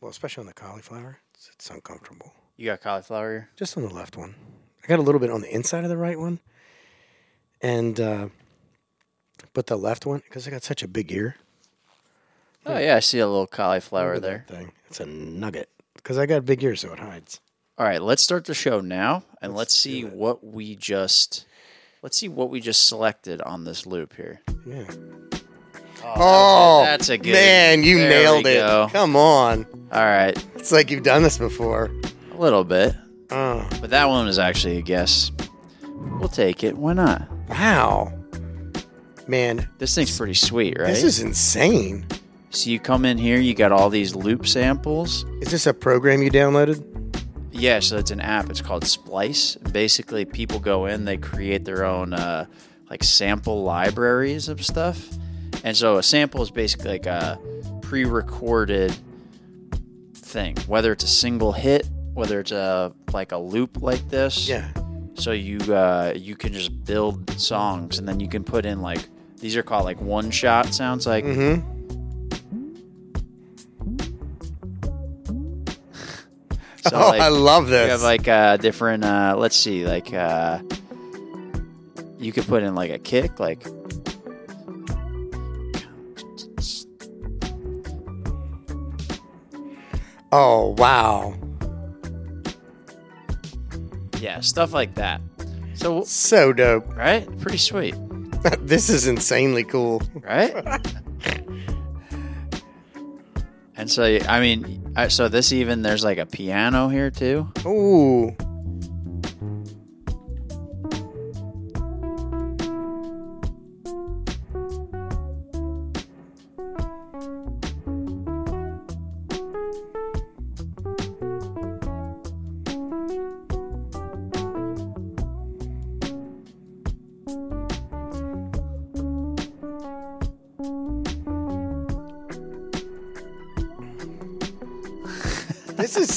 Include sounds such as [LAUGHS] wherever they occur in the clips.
Well, especially on the cauliflower, it's, it's uncomfortable. You got cauliflower ear? Just on the left one. I got a little bit on the inside of the right one, and uh, but the left one because I got such a big ear. Oh yeah, I see a little cauliflower there. thing. It's a nugget because I got a big ear, so it hides. All right, let's start the show now, and let's, Let's see what we just let's see what we just selected on this loop here. Yeah. Oh, that's a good. man, you there nailed it. go. Come on, All right, it's like you've done this before. a little bit, Oh, but that one was actually a guess. We'll take it. Why not? wow, man, This thing's pretty sweet, right? this is insane. so you come in here, you got all these loop samples. Is this a program you downloaded? Yeah, so it's an app. It's called Splice. Basically, people go in, they create their own uh, like sample libraries of stuff. And so a sample is basically like a pre-recorded thing, whether it's a single hit, whether it's a like a loop like this. Yeah. So you uh, you can just build songs, and then you can put in like these are called like one shot sounds like. Mm-hmm. [LAUGHS] So oh, like, I love this. You have like uh, different. Uh, let's see, like uh, you could put in like a kick, like oh wow, yeah, stuff like that. So so dope. right, pretty sweet, [LAUGHS] this is insanely cool. right? [LAUGHS] and so I mean, so this even there's like a piano here too. Ooh.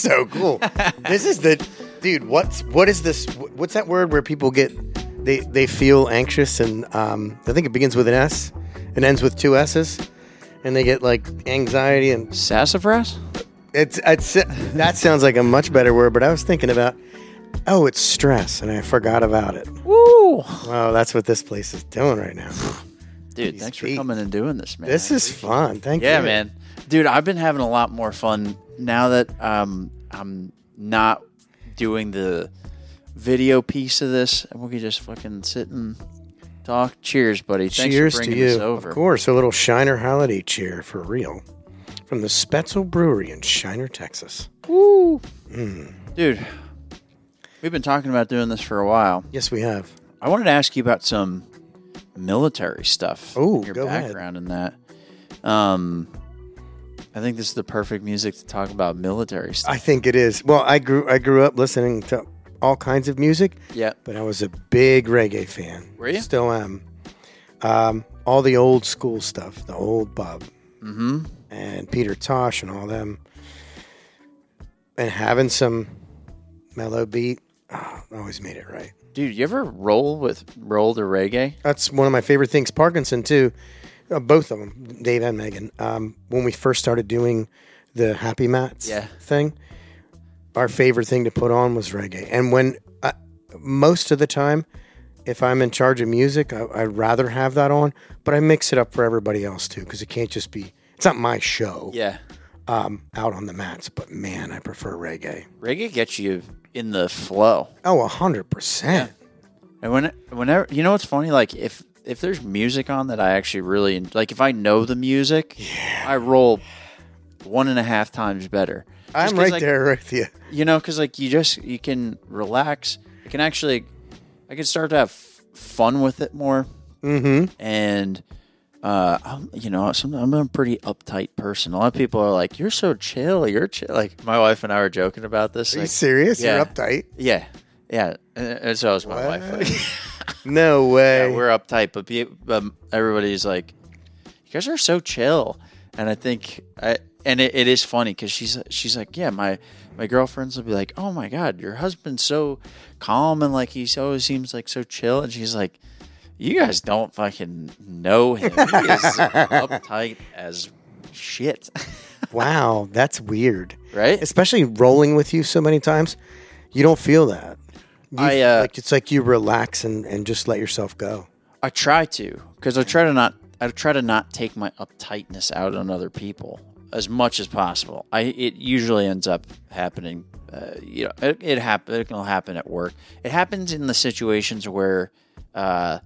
[LAUGHS] so cool. this is the dude. What's what is this? What's that word where people get they they feel anxious and um, I think it begins with an S and ends with two S's, and they get like anxiety and Sassafras? it's it's that sounds like a much better word. But I was thinking about oh, it's stress, and I forgot about it. Woo! Wow, that's what this place is doing right now. Dude, These thanks for beats. coming and doing this, man. This is fun. Thank Yeah, you. Yeah, man. Dude, I've been having a lot more fun now that um, I'm not doing the video piece of this, and we can just fucking sit and talk. Cheers, buddy. Thanks Cheers for to you. this over. Of course, a little Shiner holiday cheer for real from the Spoetzl Brewery in Shiner, Texas. Woo. Dude, we've been talking about doing this for a while. Yes, we have. I wanted to ask you about some military stuff. Oh, your go ahead. background in that. Um, I think this is the perfect music to talk about military stuff. I think it is. Well, I grew I grew up listening to all kinds of music, yeah. but I was a big reggae fan. Were you? Still am. Um, all the old school stuff, the old Bob Mm-hmm. and Peter Tosh and all them, and having some mellow beat oh, always made it right. Dude, you ever roll with roll to reggae? That's one of my favorite things. Parkinson too, uh, both of them, Dave and Megan. Um, when we first started doing the Happy Mats Yeah. thing, our favorite thing to put on was reggae. And when I, most of the time, if I'm in charge of music, I, I'd rather have that on. But I mix it up for everybody else too, because it can't just be. It's not my show Yeah. um, out on the mats. But man, I prefer reggae. Reggae gets you in the flow. Oh, a hundred percent. And when whenever you know what's funny, like if if there's music on that I actually really like, if I know the music, I roll one and a half times better. Just I'm right like, there with you. You know, because like you just you can relax. You can actually, I can start to have f- fun with it more. Mm-hmm. And uh, I'm, you know, some, I'm a pretty uptight person. A lot of people are like, "You're so chill. You're chill." Like my wife and I were joking about this. Are you serious? yeah. You're uptight? yeah, yeah, and, so my What? wife. No way. Yeah, we're uptight, but pe- um, everybody's like, "You guys are so chill," and I think I and it, it is funny because she's she's like, "Yeah, my my girlfriends will be like, oh my god, your husband's so calm and like he always seems like so chill," and she's like, "You guys don't fucking know him. He is [LAUGHS] uptight as shit." [LAUGHS] wow, that's weird. right? Especially rolling with you so many times, you don't feel that. You, I, uh, like it's like you relax and, and just let yourself go. I try to because I try to not I try to not take my uptightness out on other people as much as possible. I it usually ends up happening. Uh, you know, it, it happen. It can happen at work. It happens in the situations where, uh,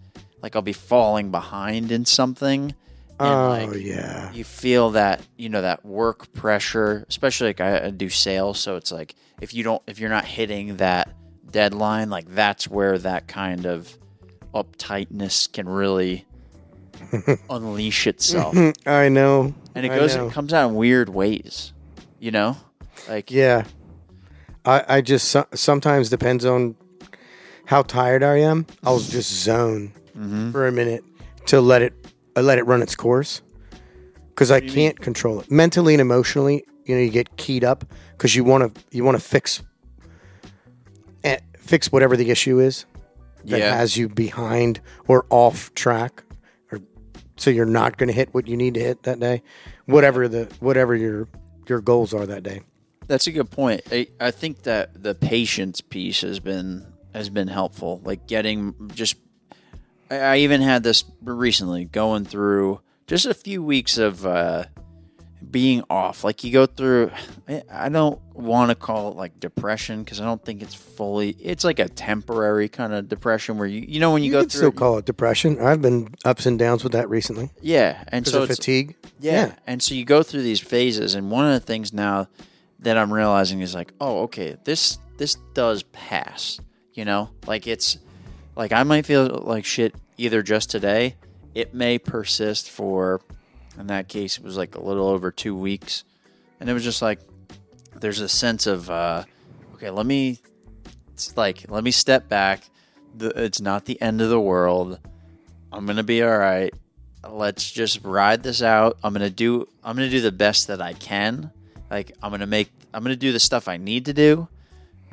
like I'll be falling behind in something. And Oh like, yeah. you feel that you know that work pressure especially like I, I do sales so it's like if you don't if you're not hitting that deadline like that's where that kind of uptightness can really [LAUGHS] unleash itself [LAUGHS] I know. And it I goes know. it comes out in weird ways you know like Yeah. I, I just sometimes depends on how tired I am. I'll just zone Mm-hmm. for a minute to let it I let it run its course because I can't control it mentally and emotionally. You know, you get keyed up because you want to you want to fix fix whatever the issue is that Yeah. has you behind or off track, or so you're not going to hit what you need to hit that day, whatever the whatever your your goals are that day. That's a good point. I, I think that the patience piece has been has been helpful. Like getting just, I, I even had this recently going through just a few weeks of uh, being off. Like you go through, I- I don't want to call it like depression because I don't think it's fully. It's like a temporary kind of depression where you you know when you, You go through, still it, call it depression. I've been ups and downs with that recently yeah, and so fatigue. Yeah. And so you go through these phases and one of the things now that I'm realizing is like, oh, okay, this this does pass. You know? Like it's like I might feel like shit either just today. It may persist for in that case it was like a little over two weeks. And it was just like there's a sense of uh okay, let me it's like let me step back. The, it's not the end of the world. I'm gonna be all right let's just ride this out. I'm gonna do I'm gonna do the best that I can. Like I'm gonna make I'm gonna do the stuff I need to do,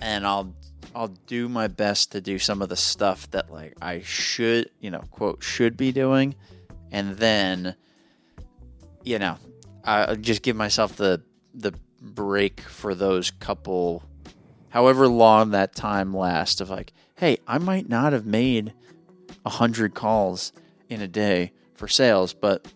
and I'll I'll do my best to do some of the stuff that like I should you know quote should be doing, and then you know I just give myself the the break for those couple however long that time lasts of like hey I might not have made a hundred calls in a day for sales, but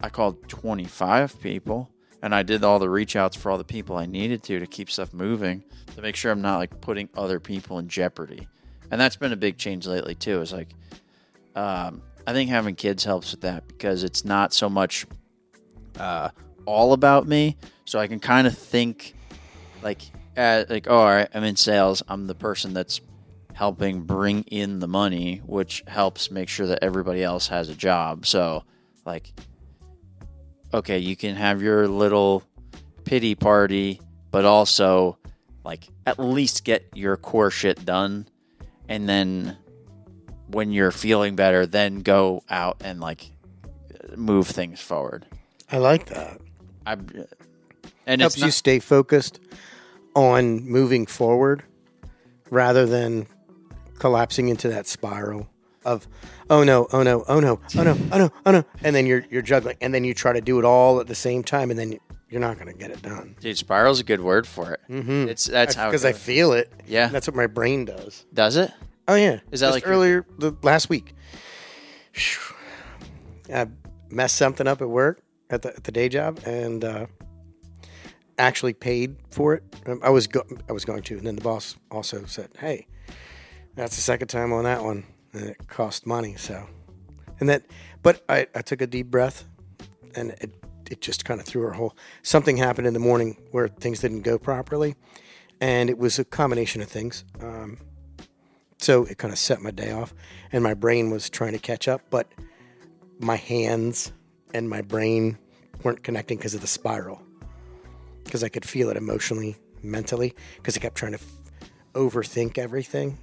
I called 25 people and I did all the reach outs for all the people I needed to to keep stuff moving to make sure I'm not like putting other people in jeopardy. And that's been a big change lately too. Is like, um, I think having kids helps with that because it's not so much uh, all about me. So I can kind of think like, uh, like, oh, all right, I'm in sales. I'm the person that's helping bring in the money, which helps make sure that everybody else has a job. So, like, okay, you can have your little pity party, but also, like, at least get your core shit done. And then when you're feeling better, then go out and, like, move things forward. I like that. I, and Helps it's you stay focused on moving forward rather than collapsing into that spiral of oh no, oh no, oh no, oh no, oh no, oh no, and then you're you're juggling, and then you try to do it all at the same time, and then you're not going to get it done dude, spiral's a good word for it. Mm-hmm. It's that's how because I feel it. Yeah. that's what my brain does. does it. Oh yeah, Is that Just like your- earlier the last week? [SIGHS] I messed something up at work at the at the day job and uh, actually paid for it. Um, I was go- I was going to, and then the boss also said, "Hey, that's the second time on that one, and it cost money." So, and that, but I, I took a deep breath, and it it just kind of threw a whole something happened in the morning where things didn't go properly, and it was a combination of things. Um, so it kind of set my day off, and my brain was trying to catch up, but my hands and my brain weren't connecting because of the spiral. Because I could feel it emotionally, mentally, because I kept trying to f- overthink everything,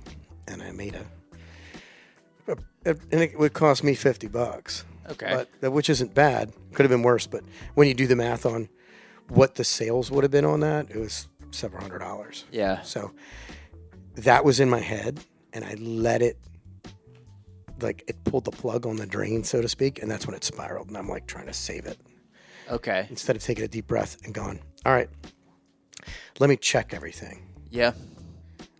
and I made a, a, a- and it would cost me fifty bucks. Okay. but which isn't bad. Could have been worse, but when you do the math on what the sales would have been on that, it was several hundred dollars. yeah. So that was in my head, and I let it, like, it pulled the plug on the drain, so to speak, and that's when it spiraled. And I'm like trying to save it. Okay. instead of taking a deep breath and going, all right, let me check everything. Yeah.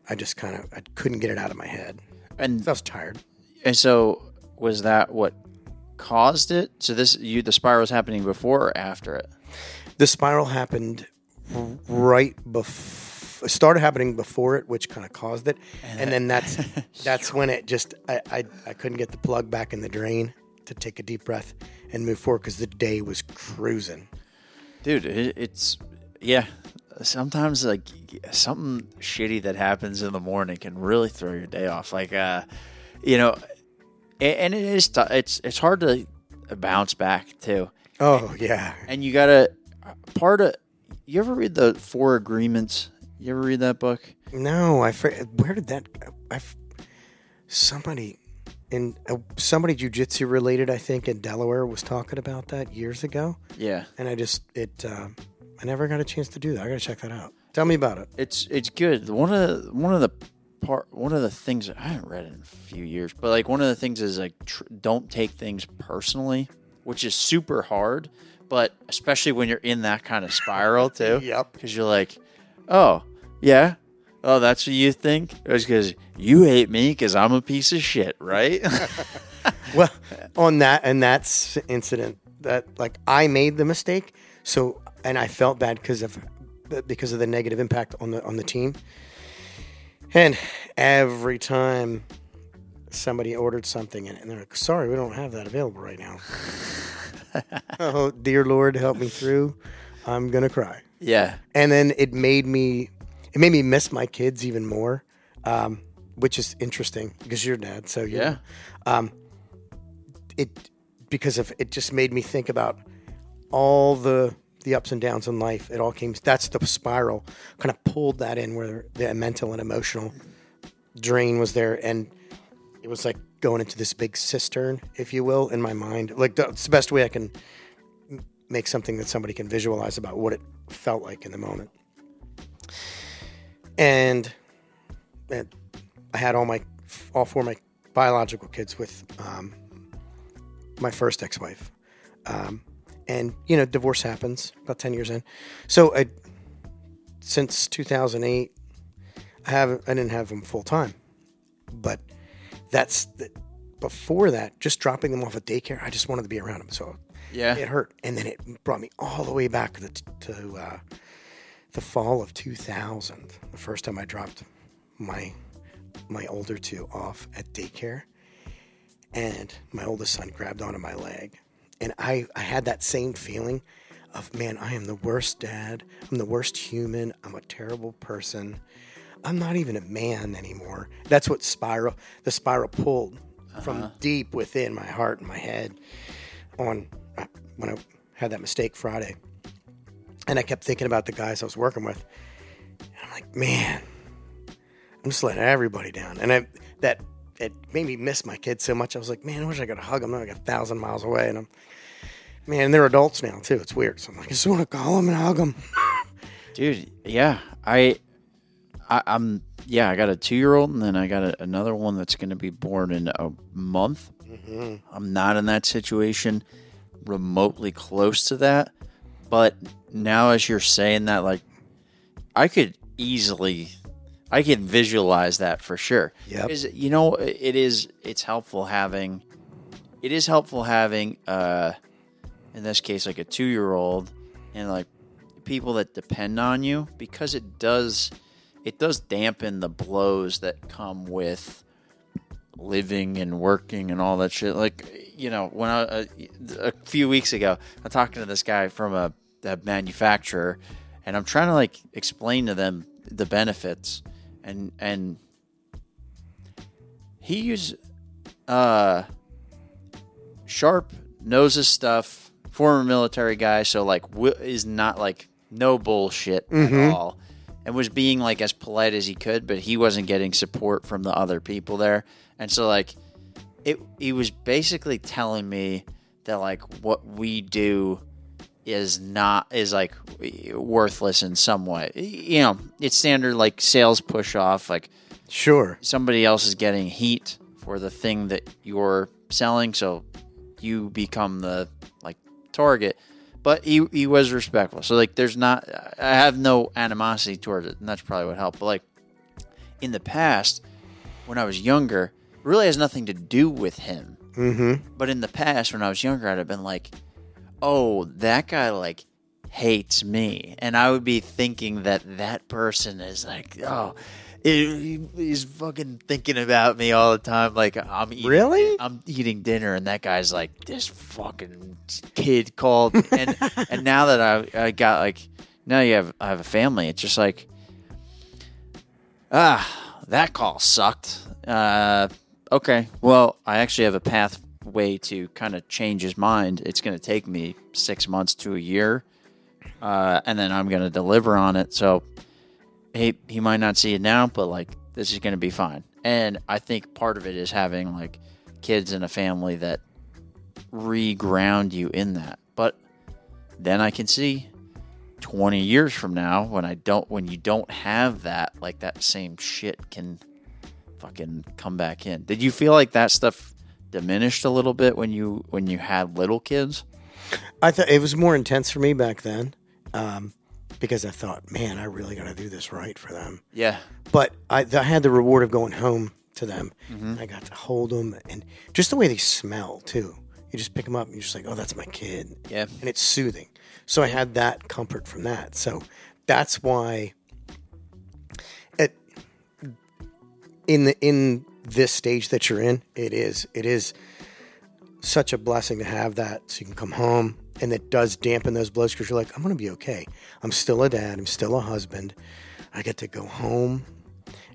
I just kind of I couldn't get it out of my head. And I was tired. and so was that what caused it? So this you the spiral was happening before or after it? The spiral happened right before. It started happening before it, which kind of caused it, and then that's [LAUGHS] that's when it just I, I I couldn't get the plug back in the drain to take a deep breath and move forward because the day was cruising. Dude, it's yeah. Sometimes like something shitty that happens in the morning can really throw your day off. Like uh, you know, and it is t- it's it's hard to bounce back too. Oh yeah, And you gotta part of. You ever read the Four Agreements? You ever read that book? no, I where did that? I somebody in uh, somebody jujitsu related, I think, in Delaware was talking about that years ago, Yeah, and I just it uh, I never got a chance to do that. I got to check that out. Tell me about it. it's it's good. One of the, one of the part one of the things I haven't read in a few years, but like one of the things is like tr- don't take things personally, which is super hard. But especially when you're in that kind of spiral too, [LAUGHS] Yep. because you're like, oh yeah, oh that's what you think. It's because you hate me because I'm a piece of shit, right? [LAUGHS] Well, on that and that's incident that like I made the mistake. So and I felt bad because of because of the negative impact on the on the team. And every time somebody ordered something and they're like, "Sorry, we don't have that available right now." [LAUGHS] oh, dear Lord, help me through. I'm gonna cry. yeah, And then it made me it made me miss my kids even more, um, which is interesting because you're dad. So yeah, it because of it just made me think about all the the ups and downs in life. It all came. That's the spiral. Kind of pulled that in where the mental and emotional drain was there, and it was like going into this big cistern, if you will, in my mind. Like that's the best way I can make something that somebody can visualize about what it felt like in the moment. And, and I had all my all four of my biological kids with um, my first ex-wife. Um, and you know divorce happens about 10 years in. So I, since 2008 i haven't i didn't have them full time but that's the, before that just dropping them off at daycare i just wanted to be around them. So yeah. it hurt. And then it brought me all the way back to, to uh, the fall of 2000 the first time i dropped my my older two off at daycare and my oldest son grabbed onto my leg. And I, I had that same feeling of man i am the worst dad. I'm the worst human. I'm a terrible person. I'm not even a man anymore. That's what spiral the spiral pulled from deep within my heart and my head on uh, when i had that mistake friday and i kept thinking about the guys i was working with and i'm like man i'm just letting everybody down and i that it made me miss my kids so much. I was like, man, I wish I could hug them. They're like a thousand miles away, and I'm, man, they're adults now too. It's weird. So I'm like, I just want to call them and hug them. [LAUGHS] dude yeah i, I i'm yeah i got a two-year-old and then i got a, another one that's going to be born in a month mm-hmm. i'm not in that situation remotely close to that but now as you're saying that like i could easily i can visualize that for sure Yeah. because you know it is it's helpful having it is helpful having uh in this case like a two year old and like people that depend on you because it does it does dampen the blows that come with living and working and all that shit like you know when i uh, a few weeks ago i'm talking to this guy from a, a manufacturer and i'm trying to like explain to them the benefits. And and he used uh sharp knows his stuff former military guy so like wi- is not like no bullshit at all and was being like as polite as he could but he wasn't getting support from the other people there. And so like it he was basically telling me that like what we do is not is like worthless in some way you know it's standard like sales push off like Sure. somebody else is getting heat for the thing that you're selling so you become the like target but he he was respectful. So like, there's not. I have no animosity towards it, and that's probably what helped. But like, in the past, when I was younger, really has nothing to do with him. Mm-hmm. But in the past, when I was younger, I'd have been like, "Oh, that guy like hates me," and I would be thinking that that person is like, "Oh." he- He's fucking thinking about me all the time. Like I'm eating, Really? I'm eating dinner, and that guy's like, "This fucking kid called." And [LAUGHS] and now that I I got like now you have I have a family, it's just like, ah, that call sucked. Uh, okay, well, I actually have a pathway to kind of change his mind. It's going to take me six months to a year, uh, and then I'm going to deliver on it. So he he might not see it now, but like this is going to be fine. And I think part of it is having like kids and a family that reground you in that. But then I can see 20 years from now when I don't when you don't have that like that same shit can fucking come back in. Did you feel like that stuff diminished a little bit when you when you had little kids? I thought it was more intense for me back then, um, because I thought, man, I really got to do this right for them. Yeah. But I, I had the reward of going home to them. I got to hold them, and just the way they smell too. You just pick them up, and you're just like, oh, that's my kid. Yeah. and it's soothing. So I had that comfort from that. So that's why it in the in this stage that you're in, it is it is such a blessing to have that so you can come home and it does dampen those blows because you're like, I'm gonna be okay. I'm still a dad, I'm still a husband. I get to go home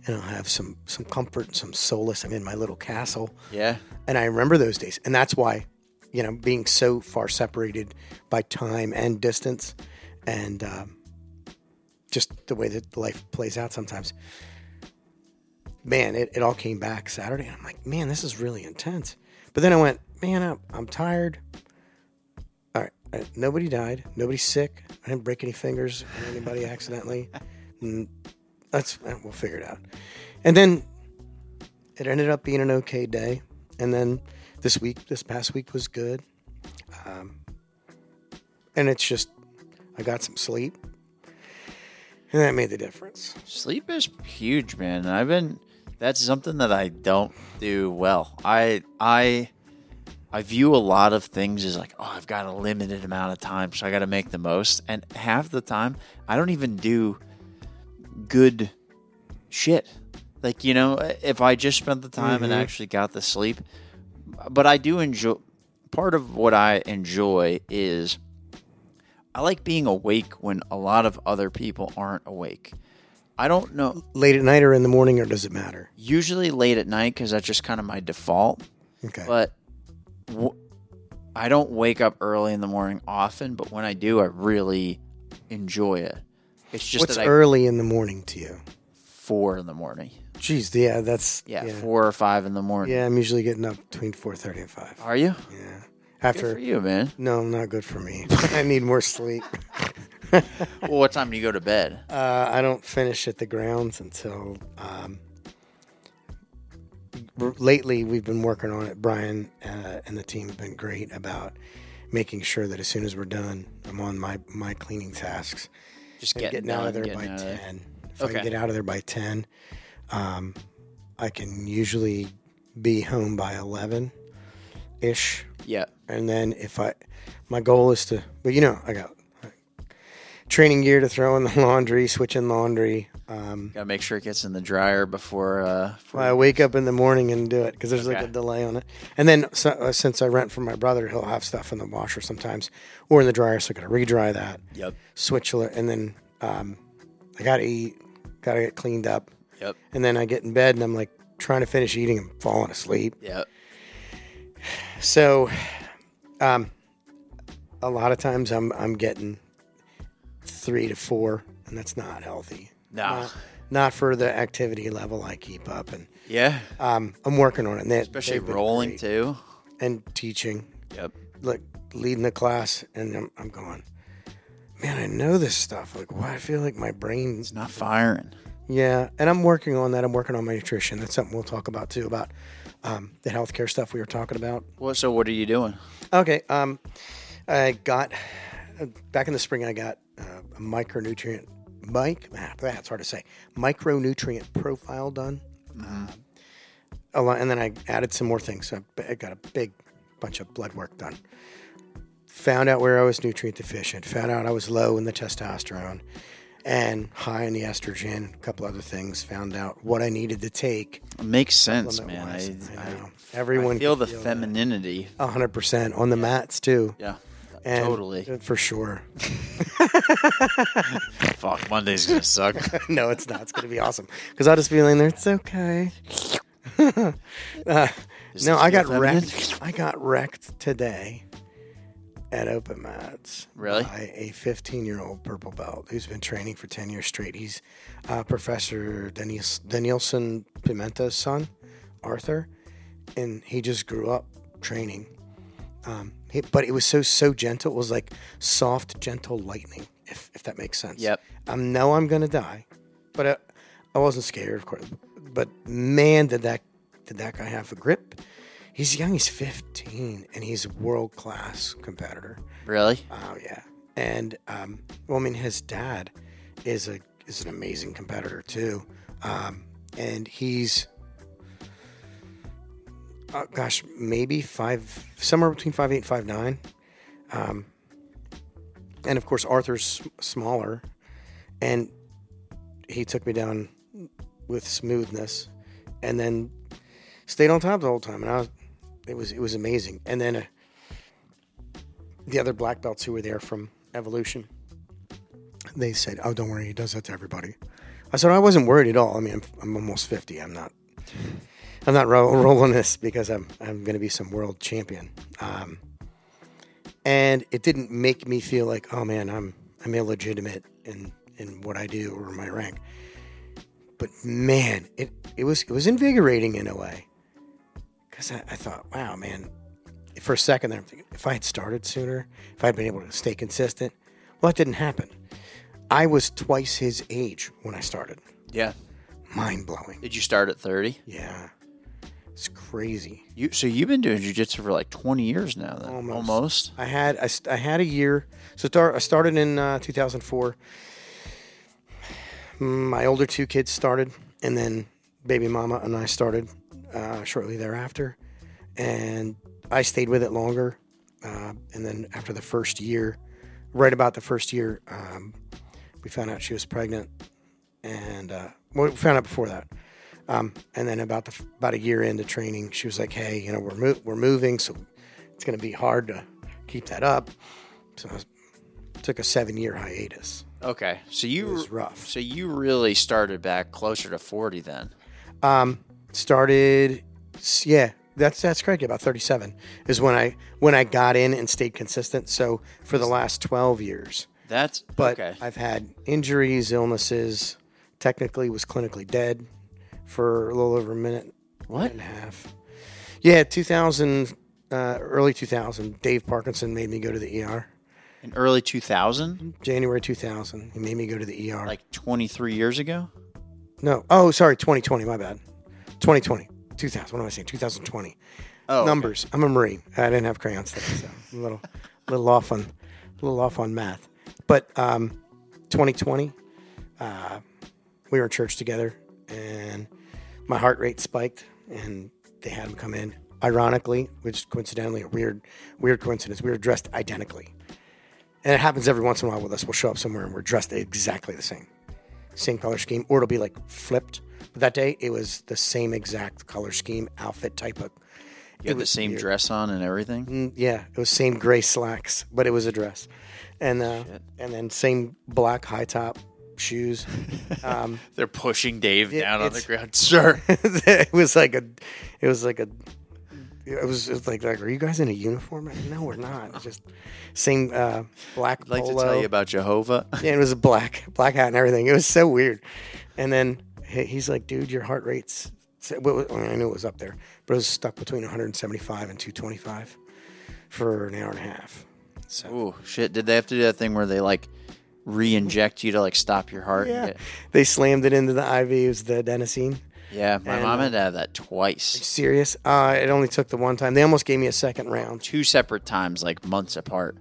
and I'll have some some comfort, some solace. I'm in my little castle. Yeah. And I remember those days. And that's why, you know, being so far separated by time and distance and um, just the way that life plays out sometimes, man, it, it all came back Saturday. And I'm like, man, this is really intense. But then I went, man, I'm, I'm tired. All right. uh, Nobody died. Nobody's sick. I didn't break any fingers on anybody [LAUGHS] accidentally. Mm, That's, uh, we'll figure it out. And then it ended up being an okay day. And then this week, this past week was good. Um, and it's just, I got some sleep. And that made the difference. Sleep is huge, man. I've been that's something that I don't do well. I I I view a lot of things as like, oh, I've got a limited amount of time, so I got to make the most. And half the time, I don't even do good shit. Like, you know, if I just spent the time and mm-hmm. actually got the sleep, but I do enjoy part of what I enjoy is I like being awake when a lot of other people aren't awake. I don't know. Late at night or in the morning, or does it matter? Usually late at night because that's just kind of my default. Okay. But w- I don't wake up early in the morning often. But when I do, I really enjoy it. It's just What's that I early in the morning to you? four in the morning. Jeez, yeah, that's Yeah, yeah. four or five in the morning. Yeah, I'm usually getting up between four thirty and five. Are you? Yeah, Good after for you, man. no, not good for me. [LAUGHS] I need more sleep. [LAUGHS] [LAUGHS] Well, what time do you go to bed? Uh, I don't finish at the grounds until um, r- lately. We've been working on it. Brian uh, and the team have been great about making sure that as soon as we're done, I'm on my my cleaning tasks. Just getting, getting, out of there by of there. ten. If I Okay. can get out of there by ten, um, I can usually be home by eleven ish. Yeah. And then if I, my goal is to, but you know, I got training gear to throw in the [LAUGHS] laundry, switching laundry. Um, Gotta make sure it gets in the dryer before. Uh, before I wake up in the morning and do it because there's like a delay on it. And then so, uh, since I rent from my brother, he'll have stuff in the washer sometimes or in the dryer, so I gotta re-dry that, Yep. switch it, and then um, I gotta eat, gotta get cleaned up, Yep. and then I get in bed and I'm like trying to finish eating and falling asleep. Yep. So, um, a lot of times I'm I'm getting three to four, and that's not healthy. No. Not, not for the activity level I keep up, and Yeah. um, I'm working on it. And they, Especially rolling great. too. and teaching, Yep. like leading the class, and I'm, I'm going. Man, I know this stuff. Like, why I feel like my brain's not firing. yeah, and I'm working on that. I'm working on my nutrition. That's something we'll talk about too about um, the healthcare stuff we were talking about. Well, so what are you doing? Okay. Um, I got uh, back in the spring, I got uh, a micronutrient, mic, ah, that's hard to say, micronutrient profile done. Uh, a lot, and then I added some more things. So I, got a big bunch of blood work done. Found out where I was nutrient deficient. Found out I was low in the testosterone and high in the estrogen. A couple other things. Found out what I needed to take. Makes sense, man. I. I I, know. Everyone I feel the that. femininity. A hundred percent on the mats too. Yeah, And- totally. for sure. [LAUGHS] [LAUGHS] Fuck, Monday's gonna suck. [LAUGHS] no, it's not. It's gonna be awesome because I'll just be laying there. It's okay. [LAUGHS] uh, no, I got wrecked. I got wrecked today at Open Mats. Really? By a 15 year old purple belt who's been training for 10 years straight. He's uh, Professor Daniels, Danielson Pimenta's son, Arthur, and he just grew up training. Um, he, but it was so so gentle. It was like soft, gentle lightning, if if that makes sense. Yep. I know I'm gonna die, but I, I wasn't scared, of course. But man, did that did that guy have a grip? He's young. He's 15, and he's a world class competitor. Really? Oh yeah, and um, well, I mean, his dad is a is an amazing competitor too, um, and he's uh, gosh, maybe five, somewhere between five eight and five nine, um, and of course Arthur's smaller, and he took me down with smoothness, and then stayed on top the whole time, and I was, it was it was amazing, and then. Uh, the other black belts who were there from Evolution, they said, "Oh, don't worry, he does that to everybody." I said, "I wasn't worried at all. I mean, I'm, I'm almost fifty. I'm not, I'm not ro- [LAUGHS] rolling this because I'm I'm going to be some world champion." Um, and it didn't make me feel like, "Oh man, I'm I'm illegitimate in in what I do or my rank." But man, it it was it was invigorating in a way because I, I thought, "Wow, man." for a second there, I'm thinking, if I had started sooner, if I'd been able to stay consistent, well, that didn't happen. I was twice his age when I started. Yeah. Mind blowing. Did you start at 30? Yeah. It's crazy. You so you've been doing jujitsu for like 20 years now then. Almost. Almost. I had I, I had a year. So start, I started in uh, 2004. My older two kids started, and then baby mama and I started uh, shortly thereafter. And I stayed with it longer. Uh, and then after the first year, right about the first year, um, we found out she was pregnant, and uh, well, we found out before that. Um, and then about the about a year into training, she was like, "Hey, you know, we're mo- we're moving, so it's going to be hard to keep that up." So I took a seven year hiatus. Okay. So you It was rough. So you really started back closer to 40 then. Um, started, yeah, that's that's correct. About thirty seven is when I when I got in and stayed consistent. So for the last twelve years, That's but okay. I've had injuries, illnesses. Technically, was clinically dead for a little over a minute, What? and a half. Yeah, two thousand, uh, early two thousand. Dave Parkinson made me go to the ER. In early 2000, January two thousand, he made me go to the ER. like 23 years ago? no, oh, sorry, twenty twenty. My bad. Twenty twenty. Two thousand. What am I saying? Two thousand twenty. Oh. okay. Numbers. I'm a Marine. I didn't have crayons today, so I'm a little, [LAUGHS] little off on, a little off on math. But um, 2020, uh, we were in church together, and my heart rate spiked, and they had him come in. Ironically, which coincidentally, a weird, weird coincidence, we were dressed identically, and it happens every once in a while with us. We'll show up somewhere and we're dressed exactly the same, same color scheme, or it'll be like flipped. But that day, it was the same exact color scheme, outfit type of. You had the same dress on and everything? Mm, Yeah, it was same gray slacks, but it was a dress, and uh, and then same black high top shoes. [LAUGHS] Um, They're pushing Dave It- down on the ground. [LAUGHS] Sir. [LAUGHS] it was like a, it was like a, it was, it was like like, are you guys in a uniform? No, we're not. Just same uh, black I'd like polo. to tell you about Jehovah. Yeah, it was a black black hat and everything. It was so weird. And then he's like, "Dude, your heart rate's." I, mean, I knew it was up there, but it was stuck between 175 and 225 for an hour and a half. So Ooh, shit. Did they have to do that thing where they like re-inject you to like stop your heart? yeah, Yeah. they slammed it into the IV. It was the adenosine. Yeah, my And, mom uh, had to have that twice. Serious? Uh, it only took the one time. They almost gave me a second round. Two separate times, like months apart.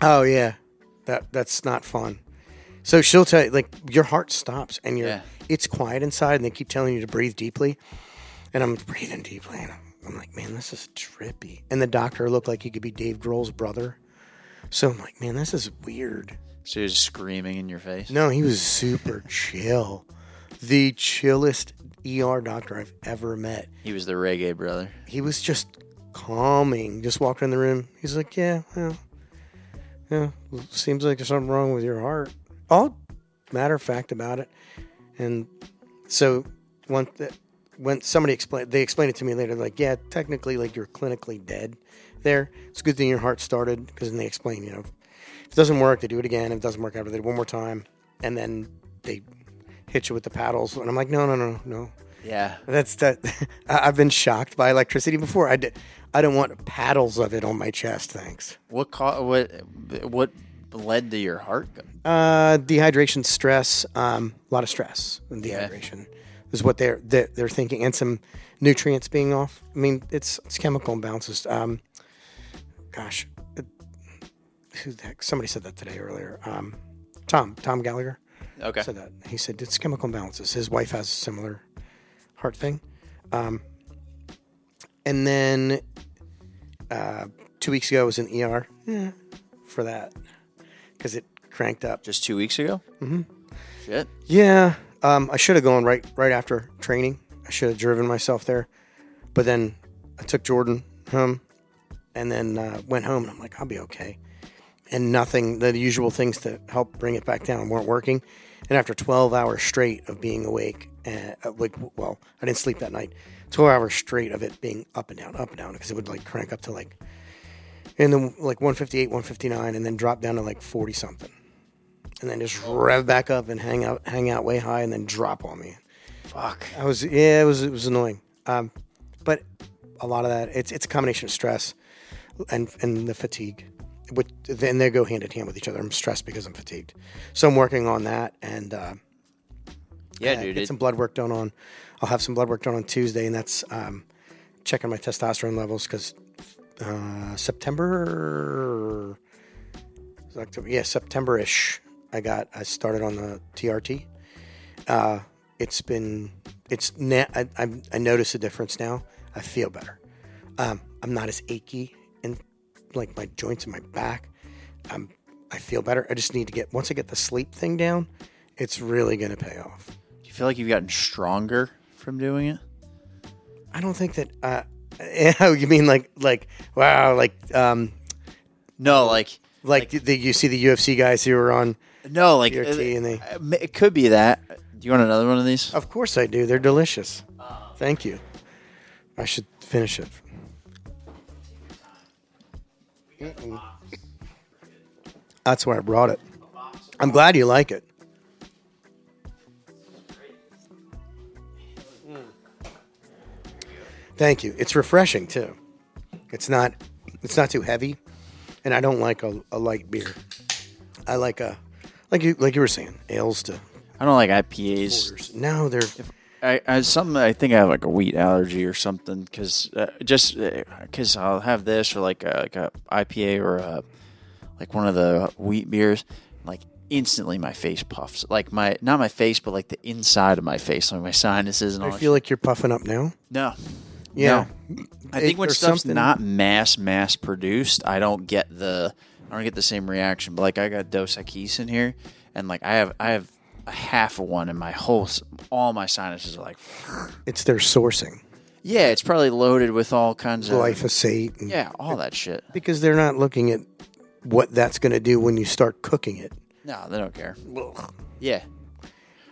Oh yeah, That that's not fun. So she'll tell you like your heart stops and you're Yeah. it's quiet inside and they keep telling you to breathe deeply. And I'm breathing deeply and I'm, I'm like, man, this is trippy. And the doctor looked like he could be Dave Grohl's brother. So I'm like, man, this is weird. So he was screaming in your face. No, he was super [LAUGHS] chill. The chillest ER doctor I've ever met. He was the reggae brother. He was just calming. Just walked in the room. He's like, yeah, well, yeah, seems like there's something wrong with your heart. All matter of fact about it. And so when, when somebody explained, they explained it to me later, like, yeah, technically, like you're clinically dead there. It's a good thing your heart started because then they explain, you know, it doesn't work, they do it again. If it doesn't work out, they do it one more time. And then they hit you with the paddles. And I'm like, no, no, no, no. Yeah. That's that. [LAUGHS] I've been shocked by electricity before. I did. I don't want paddles of it on my chest. Thanks. What ca- what what led to your heart? Uh, dehydration, stress, um, a lot of stress and dehydration is what they're, they're they're thinking, and some nutrients being off. I mean, it's it's chemical imbalances. Um, gosh, who the heck? Somebody said that today earlier. Um, Tom Tom Gallagher Okay. said that. He said it's chemical imbalances. His wife has a similar heart thing. Um, and then uh, two weeks ago I was in ER for that because it cranked up. Just two weeks ago. Mm-hmm. Shit. Yeah, um, I should have gone right right after training. I should have driven myself there, but then I took Jordan home, and then uh, went home. And I'm like, I'll be okay. And nothing, the usual things to help bring it back down weren't working. And after 12 hours straight of being awake, uh, like, well, I didn't sleep that night. 12 hours straight of it being up and down, up and down, because it would like crank up to like, and then like 158, 159, and then drop down to like 40 something and then just rev back up and hang out hang out way high and then drop on me. Fuck. I was yeah, it was it was annoying. Um, but a lot of that it's it's a combination of stress and and the fatigue. Which then they go hand in hand with each other. I'm stressed because I'm fatigued, so I'm working on that and uh, Yeah, dude. get It, some blood work done on. I'll have some blood work done on Tuesday, and that's um, checking my testosterone levels because uh, September, October, yeah, September-ish. I got I started on the TRT. Uh, it's been it's na- I, I I notice a difference now. I feel better. Um, I'm not as achy like my joints in my back. Um, I feel better. I just need to get once I get the sleep thing down, it's really gonna pay off. do you feel like you've gotten stronger from doing it? I don't think that. Uh, [LAUGHS] you mean like like wow, like um, No, like like, the, you see the UFC guys who are on. no, like TRT uh, and they- uh, it could be that. Do you want another one of these? Of course I do. They're delicious. Thank you. I should finish it. Mm-mm. That's why I brought it. I'm glad you like it. Mm. Thank you. It's refreshing too. It's not. It's not too heavy, and I don't like a, a light beer. I like a, like you like you were saying, ales to I don't like IPAs. porters. No, they're I, I something I think I have like a wheat allergy or something because uh, just uh, because I'll have this or like a, like a IPA or a, like one of the wheat beers, like instantly my face puffs. Like my not my face, but like the inside of my face, like my sinuses and all. I feel like you're puffing up now. no, Yeah. No. I think It- when stuff's something- not mass mass produced, I don't get the I don't get the same reaction. But like I got Dos Equis in here, and like I have I have a half of one, and my whole all my sinuses are like. [SIGHS] It's their sourcing, Yeah, it's probably loaded with all kinds of glyphosate, and, Yeah, all that shit. because they're not looking at what that's going to do when you start cooking it. No, they don't care. Yeah,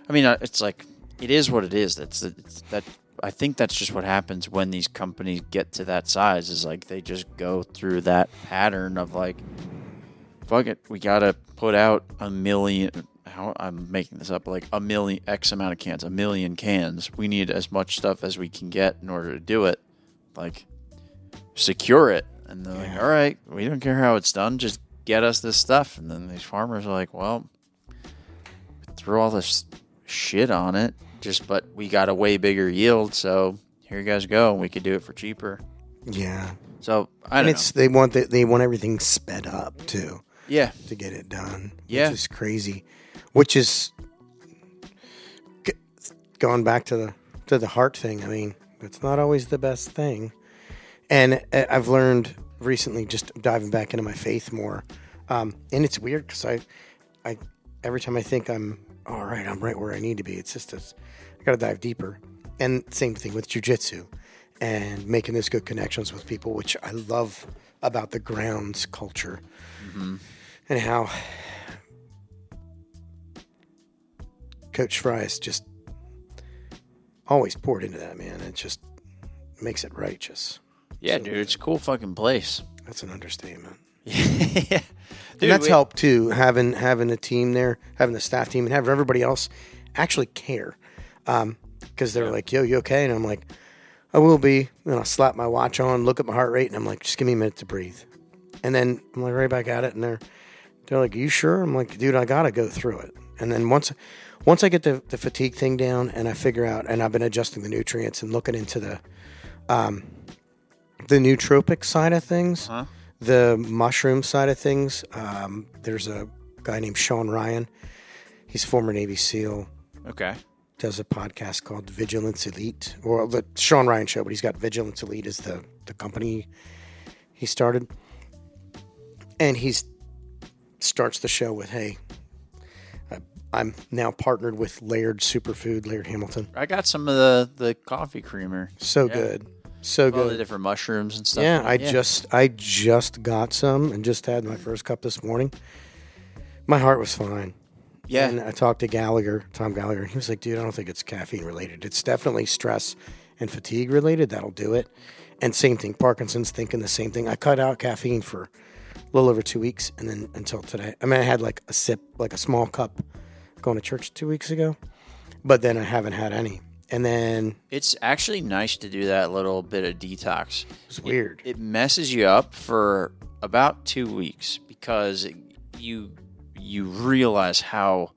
I mean, uh, it's like it is what it is. That's it's, that. I think that's just what happens when these companies get to that size. Is like they just go through that pattern of like, fuck it, we gotta put out a million. How I'm making this up, like a million X amount of cans, a million cans. We need as much stuff as we can get in order to do it. Like, secure it, and they're like, all right, we don't care how it's done, just get us this stuff. And then these farmers are like, well, throw all this shit on it, just but we got a way bigger yield, so here you guys go. We could do it for cheaper. Yeah, So I and don't it's they want the, they want everything sped up too. Yeah. to get it done. Yeah. which is crazy. Which is g- going back to the to the heart thing. I mean, it's not always the best thing, and uh, I've learned recently just diving back into my faith more. Um, and it's weird because I, I every time I think I'm all right, I'm right where I need to be. It's just this, I got to dive deeper. And same thing with jujitsu and making those good connections with people, which I love about the grounds culture and how Coach Fry is just always poured into that man. It just makes it righteous. Yeah, dude, it's a cool fucking place. That's an understatement. [LAUGHS] yeah. Dude, that's we- helped too, having having a team there, having the staff team, and having everybody else actually care. Um, because they're like, "Yo, you okay?" And I'm like, "I will be." And I'll slap my watch on, look at my heart rate, and I'm like, "Just give me a minute to breathe." And then I'm like right back at it, and they're they're like, "You sure?" I'm like, "Dude, I gotta go through it." And then once once I get the, the fatigue thing down, and I figure out, and I've been adjusting the nutrients and looking into the um, the nootropic side of things, Huh? the mushroom side of things. Um, there's a guy named Sean Ryan. He's former Navy SEAL. Okay. Does a podcast called Vigilance Elite, or the Sean Ryan Show, but he's got Vigilance Elite as the the company he started, and he's starts the show with, "Hey, I'm now partnered with Laird Superfood, Laird Hamilton. I got some of the, the coffee creamer. So Yeah. good, so good. All the different mushrooms and stuff. Yeah, I just I just got some and just had my first cup this morning. My heart was fine. Yeah. And I talked to Gallagher, Tom Gallagher, and he was like, dude, I don't think it's caffeine related. It's definitely stress and fatigue related. That'll do it. And same thing, Parkinson's thinking the same thing. I cut out caffeine for a little over two weeks and then until today. I mean, I had like a sip, like a small cup going to church two weeks ago, but then I haven't had any. And then It's actually nice to do that little bit of detox. it's weird. It messes you up for about two weeks because you you realize how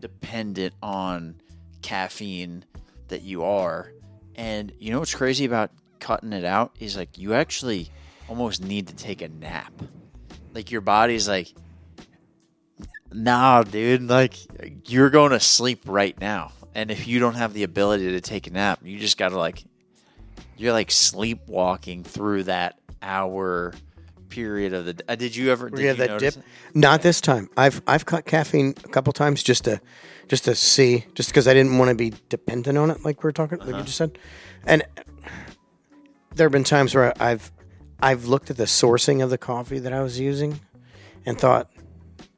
dependent on caffeine that you are. And you know what's crazy about cutting it out is like you actually almost need to take a nap. Like your body's like, nah, dude, like you're going to sleep right now. And if you don't have the ability to take a nap, you just got to like, you're like sleepwalking through that hour period of the. Uh, did you ever? Did yeah, you that dip. it? Not this time. I've I've cut caffeine a couple times just to just to see, just because I didn't want to be dependent on it, like we are talking, like you just said. And there have been times where I've I've looked at the sourcing of the coffee that I was using, and thought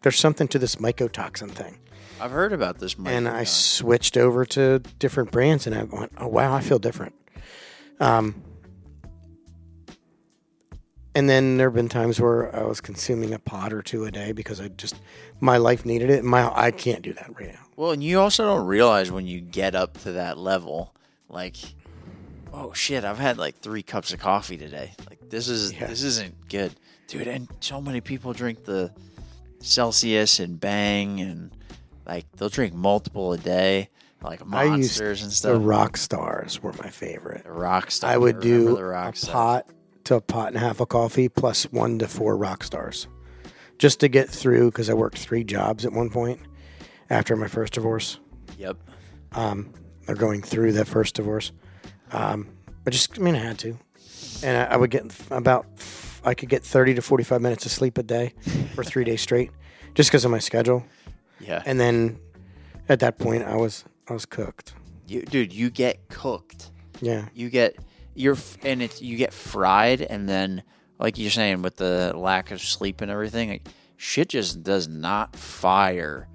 there's something to this mycotoxin thing. I've heard about this. And I switched over to different brands, and I went, oh wow, I feel different. Um, and then there have been times where I was consuming a pot or two a day because I just my life needed it. My I can't do that right now. Well, and you also don't realize when you get up to that level, like, oh shit, I've had like three cups of coffee today. Like this is Yeah. this isn't good, dude. And so many people drink the Celsius and Bang, and like they'll drink multiple a day, like I monsters and stuff. the rock stars were my favorite. The rock star. I would remember do a Star. pot to a pot and a half of coffee plus one to four rock stars, just to get through because I worked three jobs at one point after my first divorce. Yep. um, or going through that first divorce. Um, I just, I mean, I had to, and I, I would get about, I could get thirty to forty-five minutes of sleep a day for three days straight, just because of my schedule. Yeah. And then, at that point, I was, I was cooked. you, dude, you get cooked. Yeah, you get you're and it's you get fried and then like you're saying with the lack of sleep and everything like shit just does not fire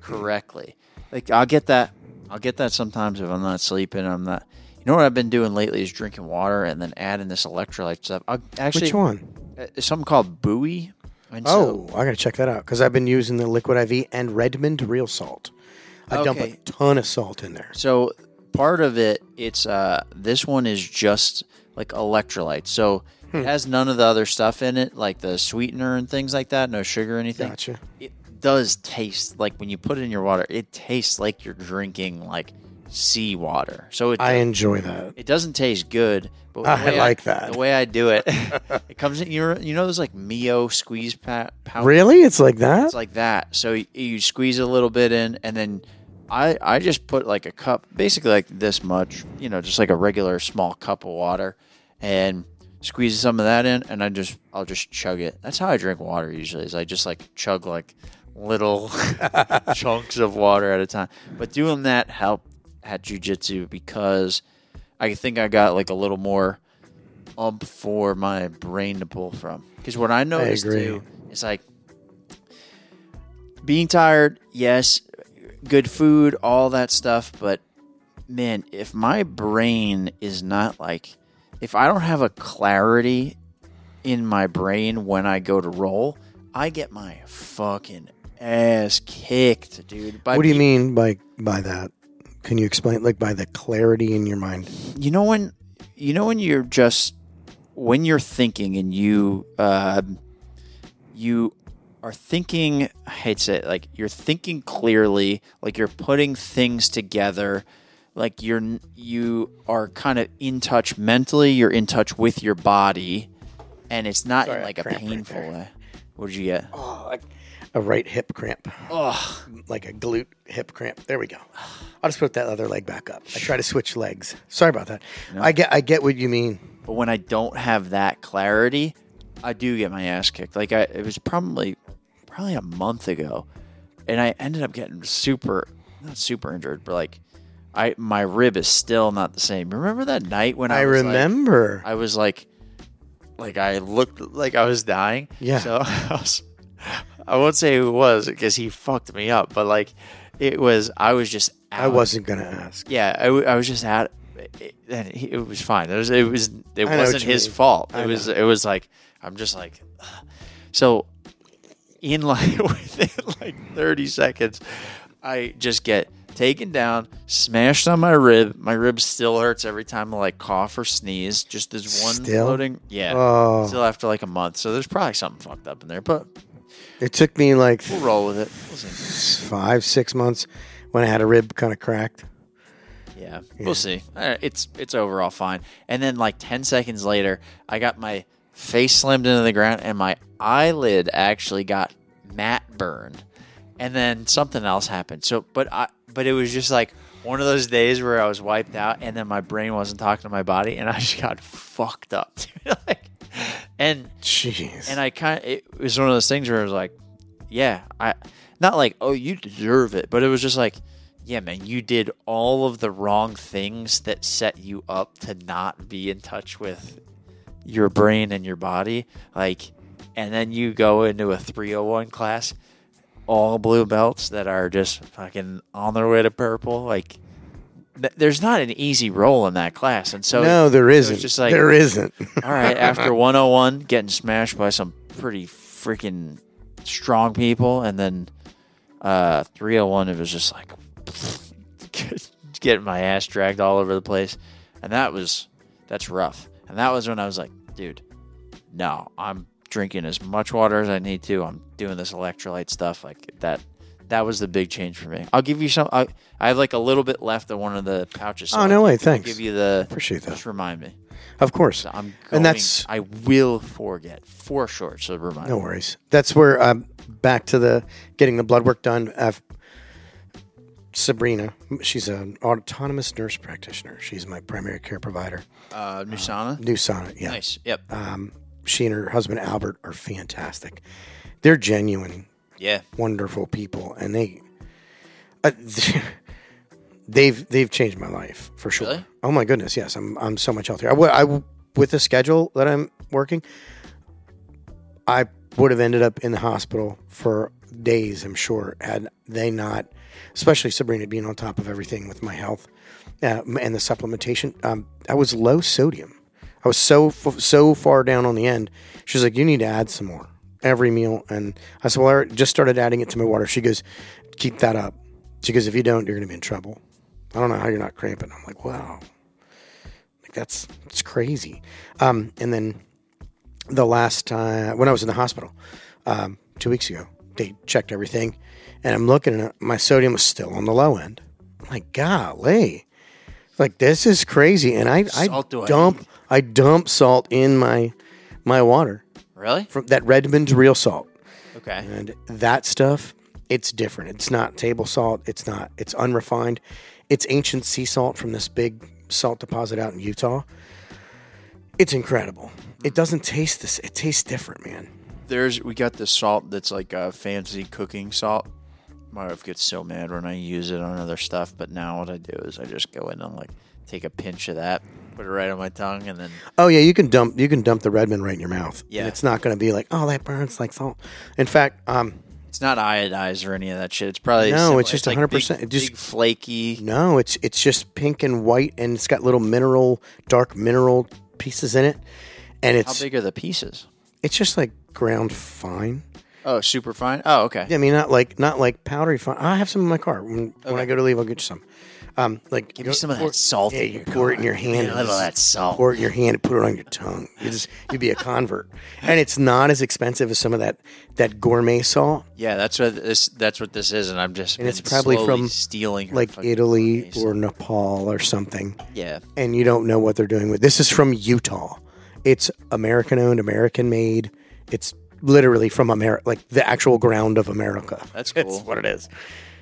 correctly like i'll get that i'll get that sometimes if i'm not sleeping i'm not you know what i've been doing lately is drinking water and then adding this electrolyte stuff i'll actually which one? Uh, something called buoy and so, Oh, I gotta check that out because I've been using the Liquid IV and Redmond Real Salt. I dump a ton of salt in there. So part of it, it's uh, this one is just like electrolytes. So Hmm. it has none of the other stuff in it, like the sweetener and things like that. No sugar or anything. Gotcha. It does taste like when you put it in your water. It tastes like you're drinking like seawater. So it I enjoy that. it doesn't taste good. But I like that. The way I do it, [LAUGHS] it comes in. You you know those like Mio squeeze pat. pouch. Really? It's like that? It's like that. So you, you squeeze a little bit in, and then I I just put like a cup, basically like this much, you know, just like a regular small cup of water, and squeeze some of that in, and I just I'll just chug it. That's how I drink water usually. Is I just like chug like little [LAUGHS] chunks of water at a time. But doing that helped at jujitsu because I think I got like a little more ump for my brain to pull from. Because what I noticed agree. too is like being tired, yes, good food, all that stuff, but man, if my brain is not like if I don't have a clarity in my brain when I go to roll, I get my fucking ass kicked, dude. By what do you mean by by that? Can you explain like by the clarity in your mind? you know when you know when you're just when you're thinking and you uh, you are thinking I hate to say it, like you're thinking clearly like you're putting things together like you're you are kind of in touch mentally you're in touch with your body and it's not Sorry, in like a cramped right painful way what did you get Oh, like a right hip cramp, oh like a glute hip cramp. There we go. I'll just put that other leg back up. I try to switch legs. Sorry about that. I get I get what you mean. But when I don't have that clarity, I do get my ass kicked. Like I, it was probably probably a month ago, and I ended up getting super not super injured, but like I my rib is still not the same. Remember that night when I, I was like- remember. I was like, like I looked like I was dying. Yeah. So [LAUGHS] I was, I won't say who it was because he fucked me up, but like it was, I was just. Out. I wasn't gonna ask. Yeah, I, w- I was just at, it, he- it was fine. It was, it was, it know wasn't what you his mean. fault. I It was, it was like, I'm just like, so, in [LAUGHS] like within like 30 seconds, I just get taken down, smashed on my rib. My rib still hurts every time I like cough or sneeze. Just this one Still? floating, yeah, Oh. still after like a month. So there's probably something fucked up in there, but It took me like we'll roll with it. We'll see. five, six months when I had a rib kind of cracked. Yeah, we'll see. Uh, It's it's overall fine. And then like ten seconds later, I got my face slammed into the ground, and my eyelid actually got mat burned. And then something else happened. So, but I but it was just like one of those days where I was wiped out, and then my brain wasn't talking to my body, and I [LAUGHS] just got fucked up. [LAUGHS] like, and Jeez. and I kind of it was one of those things where I was like, yeah, I not like oh you deserve it, but it was just like, yeah, man, you did all of the wrong things that set you up to not be in touch with your brain and your body, like, and then you go into a 301 class, all blue belts that are just fucking on their way to purple, like. th- There's not an easy roll in that class, and so no, there so it's isn't. just like- there isn't. [LAUGHS] all right, after 101, getting smashed by some pretty freaking strong people, and then uh, 301, it was just like [LAUGHS] getting my ass dragged all over the place, and that was that's rough. And that was when I was like, dude, no, I'm drinking as much water as I need to. I'm doing this electrolyte stuff like that. That was the big change for me. I'll give you some. I, I have like a little bit left of one of the pouches. so Oh, I'll no way, I'll thanks. Give you the. Appreciate that. Just remind me. Of course. So I'm going, And that's- I will forget for sure. So remind No me. worries. That's where I'm back to the getting the blood work done. Uh, Sabrina, she's an autonomous nurse practitioner. She's my primary care provider. Uh, Nusana. New Sonnet, yeah. Nice. Yep. Um, she and her husband Albert are fantastic. They're genuine, yeah. wonderful people, and they uh, [LAUGHS] they've they've changed my life for sure. Really? Oh my goodness, yes, I'm I'm so much healthier. I would with the schedule that I'm working, I would have ended up in the hospital for days. I'm sure had they not, especially Sabrina being on top of everything with my health uh, and the supplementation. Um, I was low sodium. I was so f- so far down on the end. She's like, "You need to add some more every meal." And I said, "Well, I just started adding it to my water." She goes, "Keep that up." She goes, "If you don't, you're going to be in trouble." I don't know how you're not cramping. I'm like, "Wow." Like that's it's crazy. Um, and then the last time when I was in the hospital um, two weeks ago, they checked everything, and I'm looking at my sodium was still on the low end. I'm like, golly, like this is crazy. And I, I I dump, need? I dump salt in my my water Really? from that Redmond's real salt. Okay. And that stuff, it's different. It's not table salt. It's not. It's unrefined. It's ancient sea salt from this big salt deposit out in Utah. It's incredible. It doesn't taste this. It tastes different, man. There's we got this salt that's like a fancy cooking salt. My wife gets so mad when I use it on other stuff, but now what I do is I just go in and like take a pinch of that, put it right on my tongue, and then Oh yeah, you can dump. You can dump the Redmond right in your mouth. Yeah. and it's not going to be like, oh, that burns like salt. In fact, um, it's not iodized or any of that shit. It's probably No, similar- it's just like 100%. big- just- big flaky. no, it's it's just pink and white, and it's got little mineral, dark mineral pieces in it, and it's How it's big are the pieces? it's just like ground fine. Oh, super fine. Oh, okay. I mean, not like not like powdery fine. I have some in my car. When, when I go to leave, I'll get you some. Um, like Give me some of that salt. Yeah, you pour it in your hand. Me a little of that salt. Pour it in your hand and put it on your tongue. You just you'd be a convert, and it's not as expensive as some of that that gourmet salt, Yeah, that's what this. That's what this is, and I'm just. And it's probably from, stealing like Italy or Nepal or something. yeah. and you don't know what they're doing with. This is from Utah. It's American owned, American made. It's literally from America, like the actual ground of America. That's [LAUGHS] That's cool. what it is.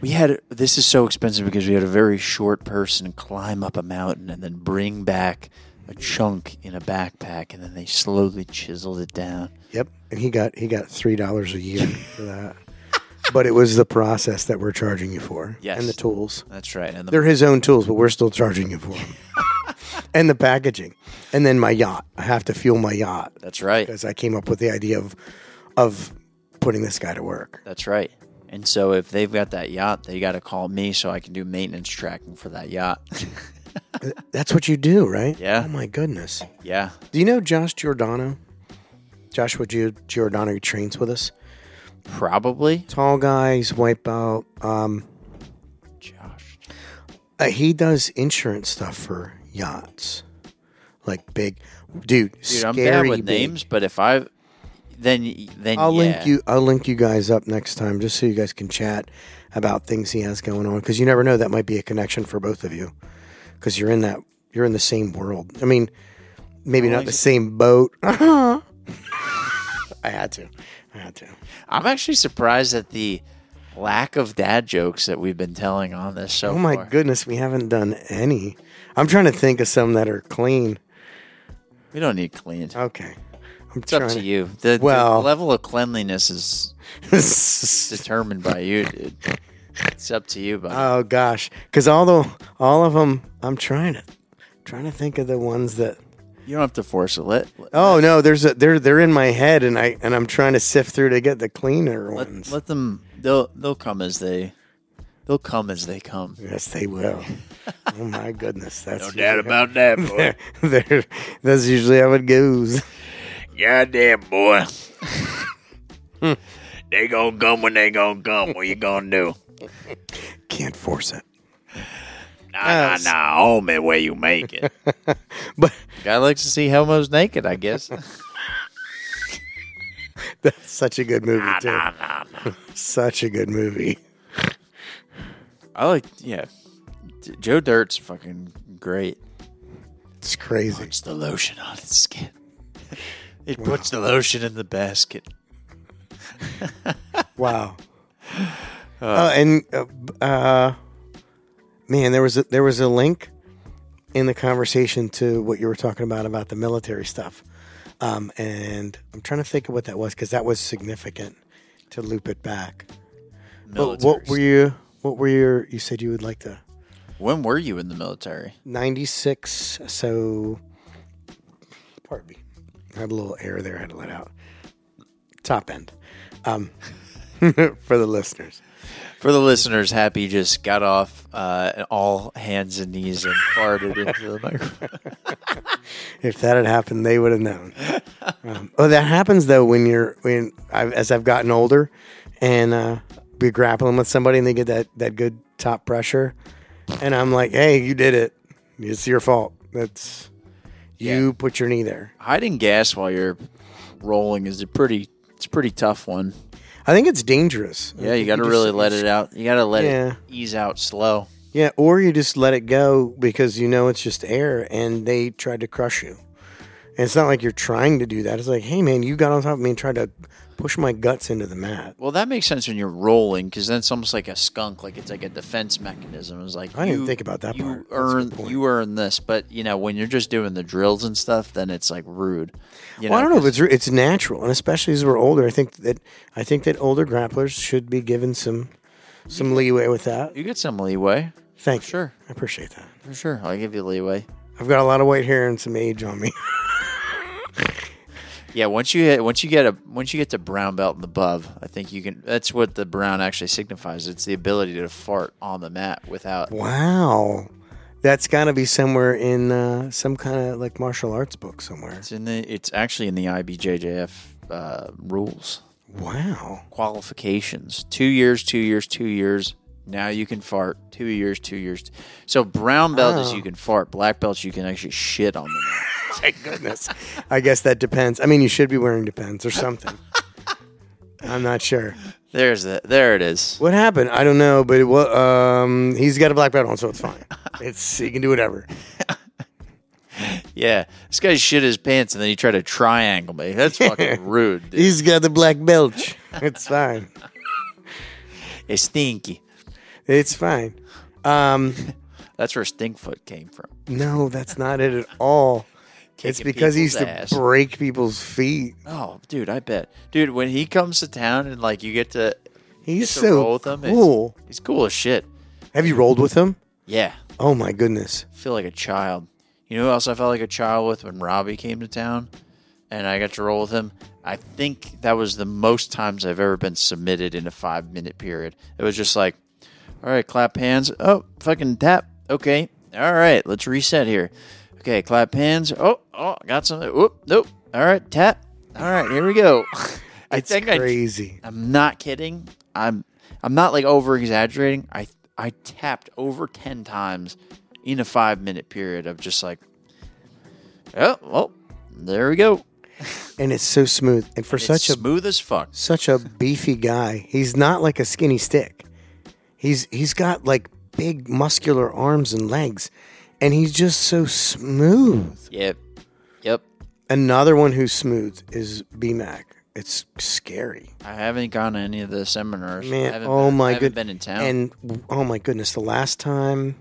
We had this is so expensive because we had a very short person climb up a mountain and then bring back a chunk in a backpack, and then they slowly chiseled it down. Yep, and he got he got three dollars a year for that. But it was the process that we're charging you for, Yes. and the tools. That's right. And the, They're his own tools, but we're still charging you for them. [LAUGHS] and the packaging, and then my yacht. I have to fuel my yacht that's right. because I came up with the idea of of putting this guy to work. That's right. And so if they've got that yacht, they got to call me so I can do maintenance tracking for that yacht. That's what you do, right? Yeah. Oh my goodness. yeah. Do you know Josh Giordano? Joshua Gi- Giordano who trains with us. Probably. Tall guy, he's wipeout. Um, Josh. uh, he does insurance stuff for yachts, like big, dude. Dude, I'm bad with big. names, but if I then then I'll yeah. link you. I'll link you guys up next time, just so you guys can chat about things he has going on. Because you never know, that might be a connection for both of you. Because you're in that, you're in the same world. I mean, maybe not the same boat. [LAUGHS] I had to. I had to. I'm actually surprised at the lack of dad jokes that we've been telling on this so Oh my far. goodness, we haven't done any. I'm trying to think of some that are clean. We don't need clean. Okay, I'm It's up to you. The, the Well- level of cleanliness is [LAUGHS] determined by you, dude. It's up to you, buddy. oh gosh, because all the all of them, I'm trying to trying to think of the ones that. you don't have to force it. Let let, Oh no, there's a they're they're in my head, and I and I'm trying to sift through to get the cleaner let, ones. let them. They'll they'll come as they. They'll come as they come. yes, they will. oh my goodness, [LAUGHS] that's No doubt about that, boy. [LAUGHS] They're- that's usually how it goes. Goddamn boy. [LAUGHS] they gonna come when they gonna come. What you gonna do? Can't force it. Nah, nah, Yes. nah. Homie, where you make it. [LAUGHS] But Guy likes to see homos naked, I guess. [LAUGHS] that's such a good movie nah, too. nah, nah, nah. Such a good movie. I like, yeah. D- Joe Dirt's fucking great. It's crazy. Puts the lotion on its skin. It puts the lotion in the basket. [LAUGHS] Wow. Uh, and uh, uh, man, there was a, there was a link in the conversation to what you were talking about about the military stuff, um, and I'm trying to think of what that was because that was significant to loop it back. But what were you? What were your? You said you would like to When were you in the military? 96. So, pardon me. Had a little air there. I had to let out. Top end. Um, [LAUGHS] for the listeners. For the listeners, Happy just got off uh, all hands and knees and farted into the [LAUGHS] microphone. If that had happened, they would have known. Um, oh, that happens though when you're when I've, as I've gotten older, and uh, be grappling with somebody and they get that that good top pressure, and I'm like, hey, you did it. It's your fault. That's you Yeah. put your knee there. Hiding gas while you're rolling is a pretty. It's a pretty tough one. I think it's dangerous. Yeah, you got to really let it out. You got to let Yeah. it ease out slow. Yeah, or you just let it go because you know it's just air and they tried to crush you. And it's not like you're trying to do that. It's like, hey man, you got on top of me and tried to push my guts into the mat. Well, that makes sense when you're rolling because then it's almost like a skunk, like it's like a defense mechanism. It's like I didn't you- think about that you part. Earn you earn this, but you know when you're just doing the drills and stuff, then it's like rude. You well, I don't know if it's it's natural, and especially as we're older, I think that I think that older grapplers should be given some some leeway with that. you get some leeway. Thank you. Sure, I appreciate that. for sure. I'll give you leeway. I've got a lot of white hair and some age on me. [LAUGHS] Yeah, once you hit, once you get a once you get to brown belt and above, I think you can. That's what the brown actually signifies. It's the ability to fart on the mat without. wow, that's got to be somewhere in uh, some kind of like martial arts book somewhere. It's in the. It's actually in the IBJJF uh, rules Wow. qualifications. Two years, two years, two years. Now you can fart. Two years, two years. So brown belt is Oh. you can fart. Black belts you can actually shit on them. [LAUGHS] Thank goodness. I guess that depends. I mean, you should be wearing depends or something. [LAUGHS] I'm not sure. There's the. There it is. What happened? I don't know, but it was, um, he's got a black belt on, so it's fine. It's he can do whatever. [LAUGHS] Yeah, this guy shit his pants and then he tried to triangle me. That's fucking rude. Dude. He's got the black belt. It's fine. It's stinky. It's fine. Um, [LAUGHS] That's where Stinkfoot came from. no, that's not it at all. [LAUGHS] it's because he used people's to break people's feet. Oh, dude, I bet. Dude, when he comes to town and like you get to, He's get to roll with him, cool. he's cool as shit. Have you rolled with him? Yeah, Oh my goodness. I feel like a child. You know who else I felt like a child with when Robbie came to town, and I got to roll with him. I think that was the most times I've ever been submitted in a five minute period. It was just like, all right, clap hands. Oh, fucking tap. Okay. All right, let's reset here. Okay, clap hands. Oh, oh, got something. Whoop, nope. All right, tap. All right, here we go. [LAUGHS] I It's think I crazy. I'm not kidding. I'm I'm not like over exaggerating. I I tapped over ten times in a five minute period of just like, oh well, there we go. [LAUGHS] and it's so smooth. And for It's such a smooth as fuck. such a beefy guy, he's not like a skinny stick. He's he's got like big muscular arms and legs, and he's just so smooth. Yep, yep. Another one who's smooth is BMAC. It's scary, I haven't gone to any of the seminars. I man. haven't Oh been, my haven't good. been in town. And oh my goodness, the last time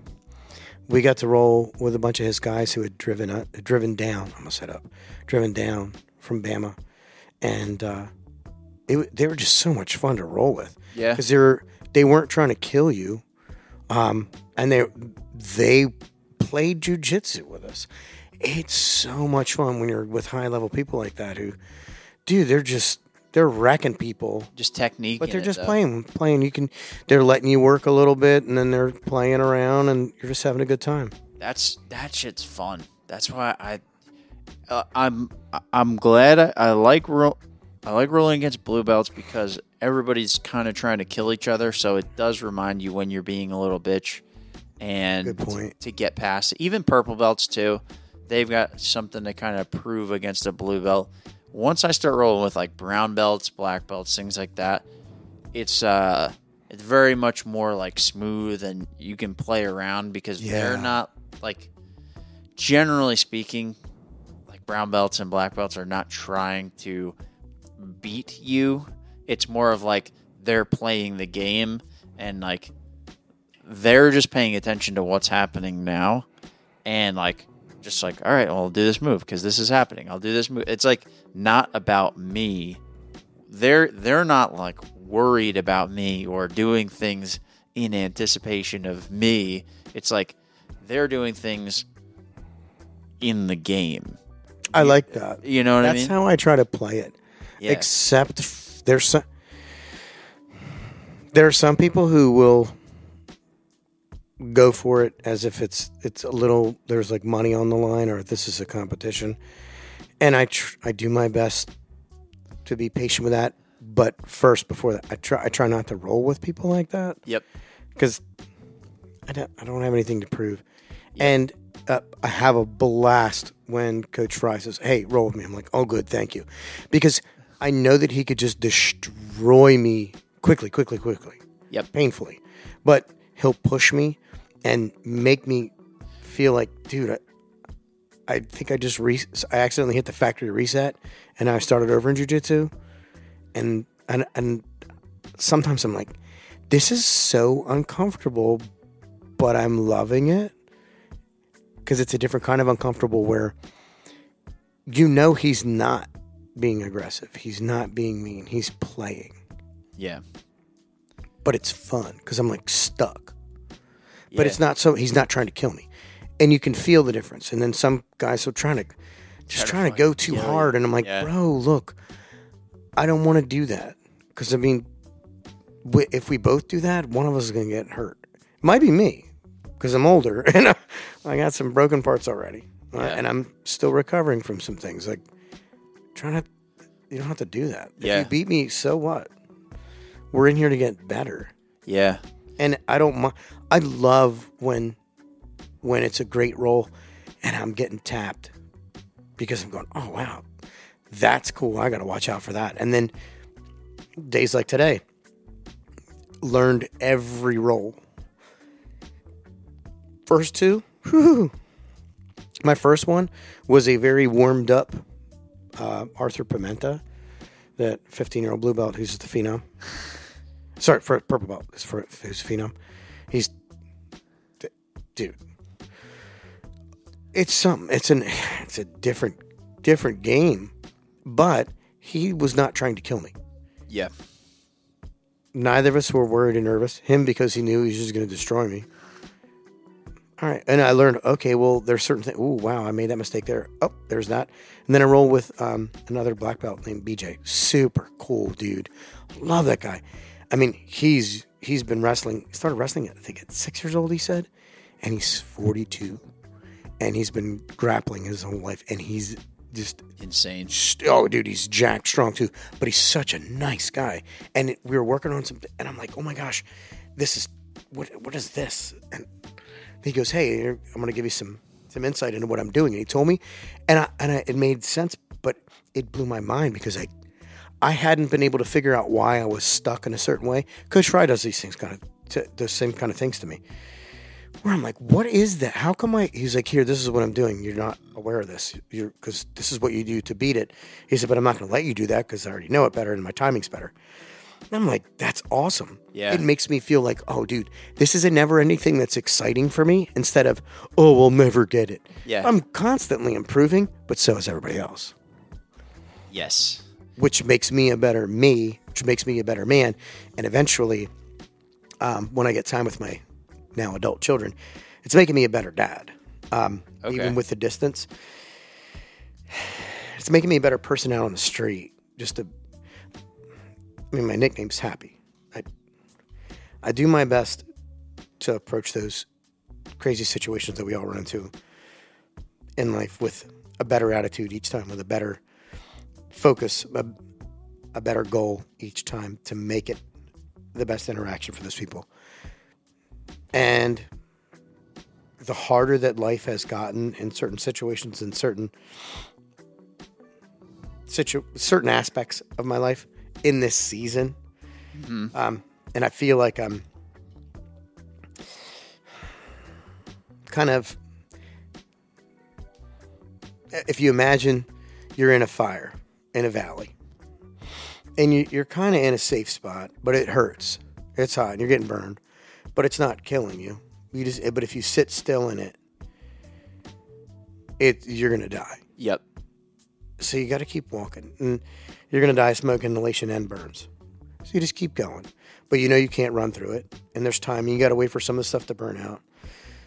we got to roll with a bunch of his guys who had driven up, driven down. I almost said up, driven down from Bama, and uh, it, they were just so much fun to roll with. Yeah. because they were they weren't trying to kill you, um, and they they played jujitsu with us. It's so much fun when you're with high level people like that who, dude, they're just they're wrecking people just technique. but they're just though. playing, playing. You can, they're letting you work a little bit, and then they're playing around, and you're just having a good time. That's that shit's fun. That's why I, uh, I'm I'm glad I, I like ro- I like rolling against blue belts because everybody's kind of trying to kill each other. So it does remind you when you're being a little bitch, and. To, to get past. Even purple belts too. They've got something to kind of prove against a blue belt. Once I start rolling with like brown belts, black belts, things like that, it's uh it's very much more like smooth and you can play around because they're not like generally speaking like brown belts and black belts are not trying to beat you. It's more of like they're playing the game and like they're just paying attention to what's happening now. And like just like all right well, i'll do this move because this is happening. I'll do this move it's like not about me. They're they're not like worried about me or doing things in anticipation of me. It's like they're doing things in the game. I like that. you know what That's i mean? That's how I try to play it. Yeah. Except f- there's some there are some people who will go for it as if it's it's a little there's like money on the line or this is a competition, and I tr- I do my best to be patient with that. But first, before that, I try I try not to roll with people like that. yep because I don't, I don't have anything to prove. And uh, I have a blast when Coach Fry says, "Hey, roll with me." I'm like, "Oh, good, thank you," because I know that he could just destroy me quickly, quickly, quickly, Yep. painfully. But he'll push me, and make me feel like, dude, I, I think I just re- I accidentally hit the factory reset, and I started over in jujitsu, and and and sometimes I'm like, this is so uncomfortable, but I'm loving it because it's a different kind of uncomfortable where you know he's not being aggressive, he's not being mean, he's playing, Yeah. but it's fun because I'm like stuck. yeah. But it's not so he's not trying to kill me, and you can feel the difference. And then some guys are trying to just to trying to go too you. hard, and I'm like, Yeah. bro, look, I don't want to do that because I mean, if we both do that, one of us is gonna get hurt. Might be me because I'm older [LAUGHS] and I, got some broken parts already, uh, and I'm still recovering from some things. Like trying to, you don't have to do that. If Yeah. you beat me, so what? We're in here to get better Yeah. and I don't. I love when when it's a great roll and I'm getting tapped because I'm going, oh wow, that's cool. I got to watch out for that. And then days like today, learned every roll. First two, [LAUGHS] whew. my first one was a very warmed up uh, Arthur Pimenta, that 15 year old blue belt who's the phenom. Sorry, for purple belt. It's for who's phenom. He's d- dude. It's something. It's an. It's a different, different game. But he was not trying to kill me. Yeah. Neither of us were worried and nervous. Him because he knew he was just going to destroy me. All right, and I learned. Okay, well, there's certain things. Ooh, wow, I made that mistake there. Oh, there's that. And then I roll with um, another black belt named BJ. Super cool dude. Love that guy. I mean, he's he's been wrestling. Started wrestling. I think at six years old. He said, and he's 42, and he's been grappling his whole life, and he's just Insane. st- oh dude he's jacked strong too but he's such a nice guy and it, we were working on something and i'm like oh my gosh this is what what is this and he goes hey i'm going to give you some some insight into what i'm doing and he told me and i and I, it made sense but it blew my mind because i i hadn't been able to figure out why i was stuck in a certain way coach fry does these things kind of t- the same kind of things to me where I'm like, what is that? How come I? He's like, here, this is what I'm doing. You're not aware of this. You're because this is what you do to beat it. He said, but I'm not going to let you do that because I already know it better and my timing's better. And I'm like, that's awesome. Yeah. It makes me feel like, oh, dude, this is a never ending thing that's exciting for me instead of, oh, we'll never get it. Yeah. I'm constantly improving, but so is everybody else, Yes. which makes me a better me, which makes me a better man. And eventually, um, when I get time with my now adult children, it's making me a better dad. Um, Okay. Even with the distance, [SIGHS] it's making me a better person out on the street. Just to, I mean, my nickname's Happy. I, I do my best to approach those crazy situations that we all run into in life with a better attitude each time, with a better focus, a, a better goal each time to make it the best interaction for those people. And the harder that life has gotten in certain situations in certain situ- certain aspects of my life in this season, um, and I feel like I'm kind of if you imagine you're in a fire in a valley and you, you're kind of in a safe spot, but it hurts. It's hot. And you're getting burned, but it's not killing you. You just, but if you sit still in it, it you're gonna die. Yep. So you got to keep walking, and you're gonna die of smoke inhalation and burns. So you just keep going, but you know you can't run through it, and there's time. You got to wait for some of the stuff to burn out.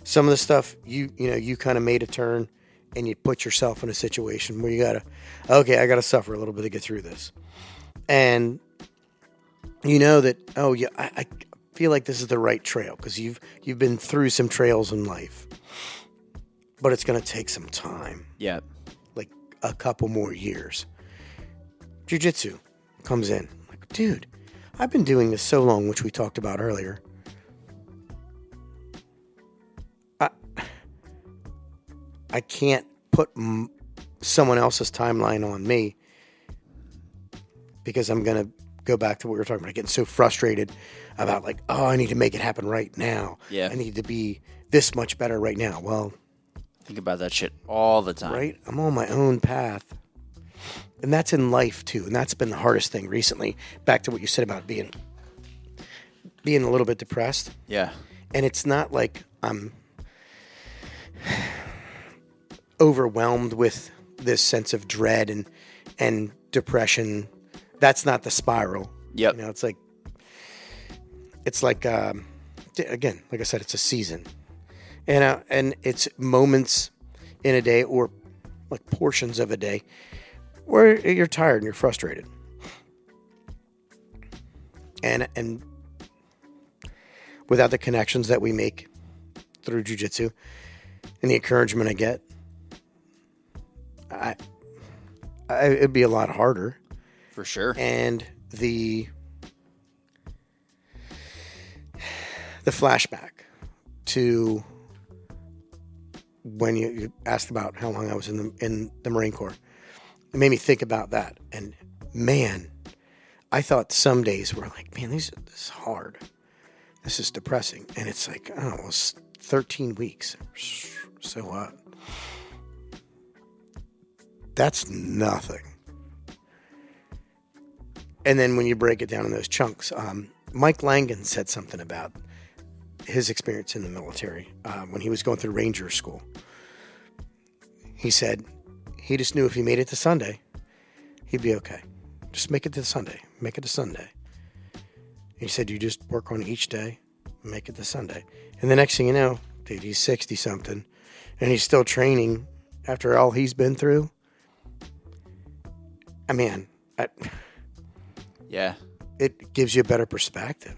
Some of the stuff you you know you kind of made a turn, and you put yourself in a situation where you gotta, okay, I gotta suffer a little bit to get through this, and you know that oh yeah, I, I feel like this is the right trail because you've you've been through some trails in life, but it's gonna take some time Yep. A couple more years. Jiu-jitsu comes in. Like, dude, I've been doing this so long, which we talked about earlier. I, I can't put m- someone else's timeline on me because I'm going to go back to what we were talking about. Getting so frustrated about like, oh, I need to make it happen right now. Yeah. I need to be this much better right now. Well, Think about that shit all the time. right? I'm on my own path. And that's in life too. And that's been the hardest thing recently. Back to what you said about being being a little bit depressed. Yeah. And it's not like I'm overwhelmed with this sense of dread and and depression. That's not the spiral. Yep. You know, it's like it's like um, again, like I said, it's a season, and uh, and it's moments in a day or like portions of a day where you're tired and you're frustrated, and and without the connections that we make through jujitsu and the encouragement I get, I, I it'd be a lot harder For sure. and the the flashback to when you, you asked about how long I was in the in the Marine Corps. It made me think about that, and man, I thought some days were like, man, these this is hard, this is depressing, and it's like know, it was thirteen weeks, so what? That's nothing and then when you break it down in those chunks, um, Mike Langan said something about his experience in the military uh, when he was going through Ranger School. He said he just knew if he made it to Sunday, he'd be okay. Just make it to Sunday. Make it to Sunday. He said you just work on each day, make it to Sunday, and the next thing you know, dude, he's sixty something, and he's still training after all he's been through. I mean, I, Yeah. it gives you a better perspective.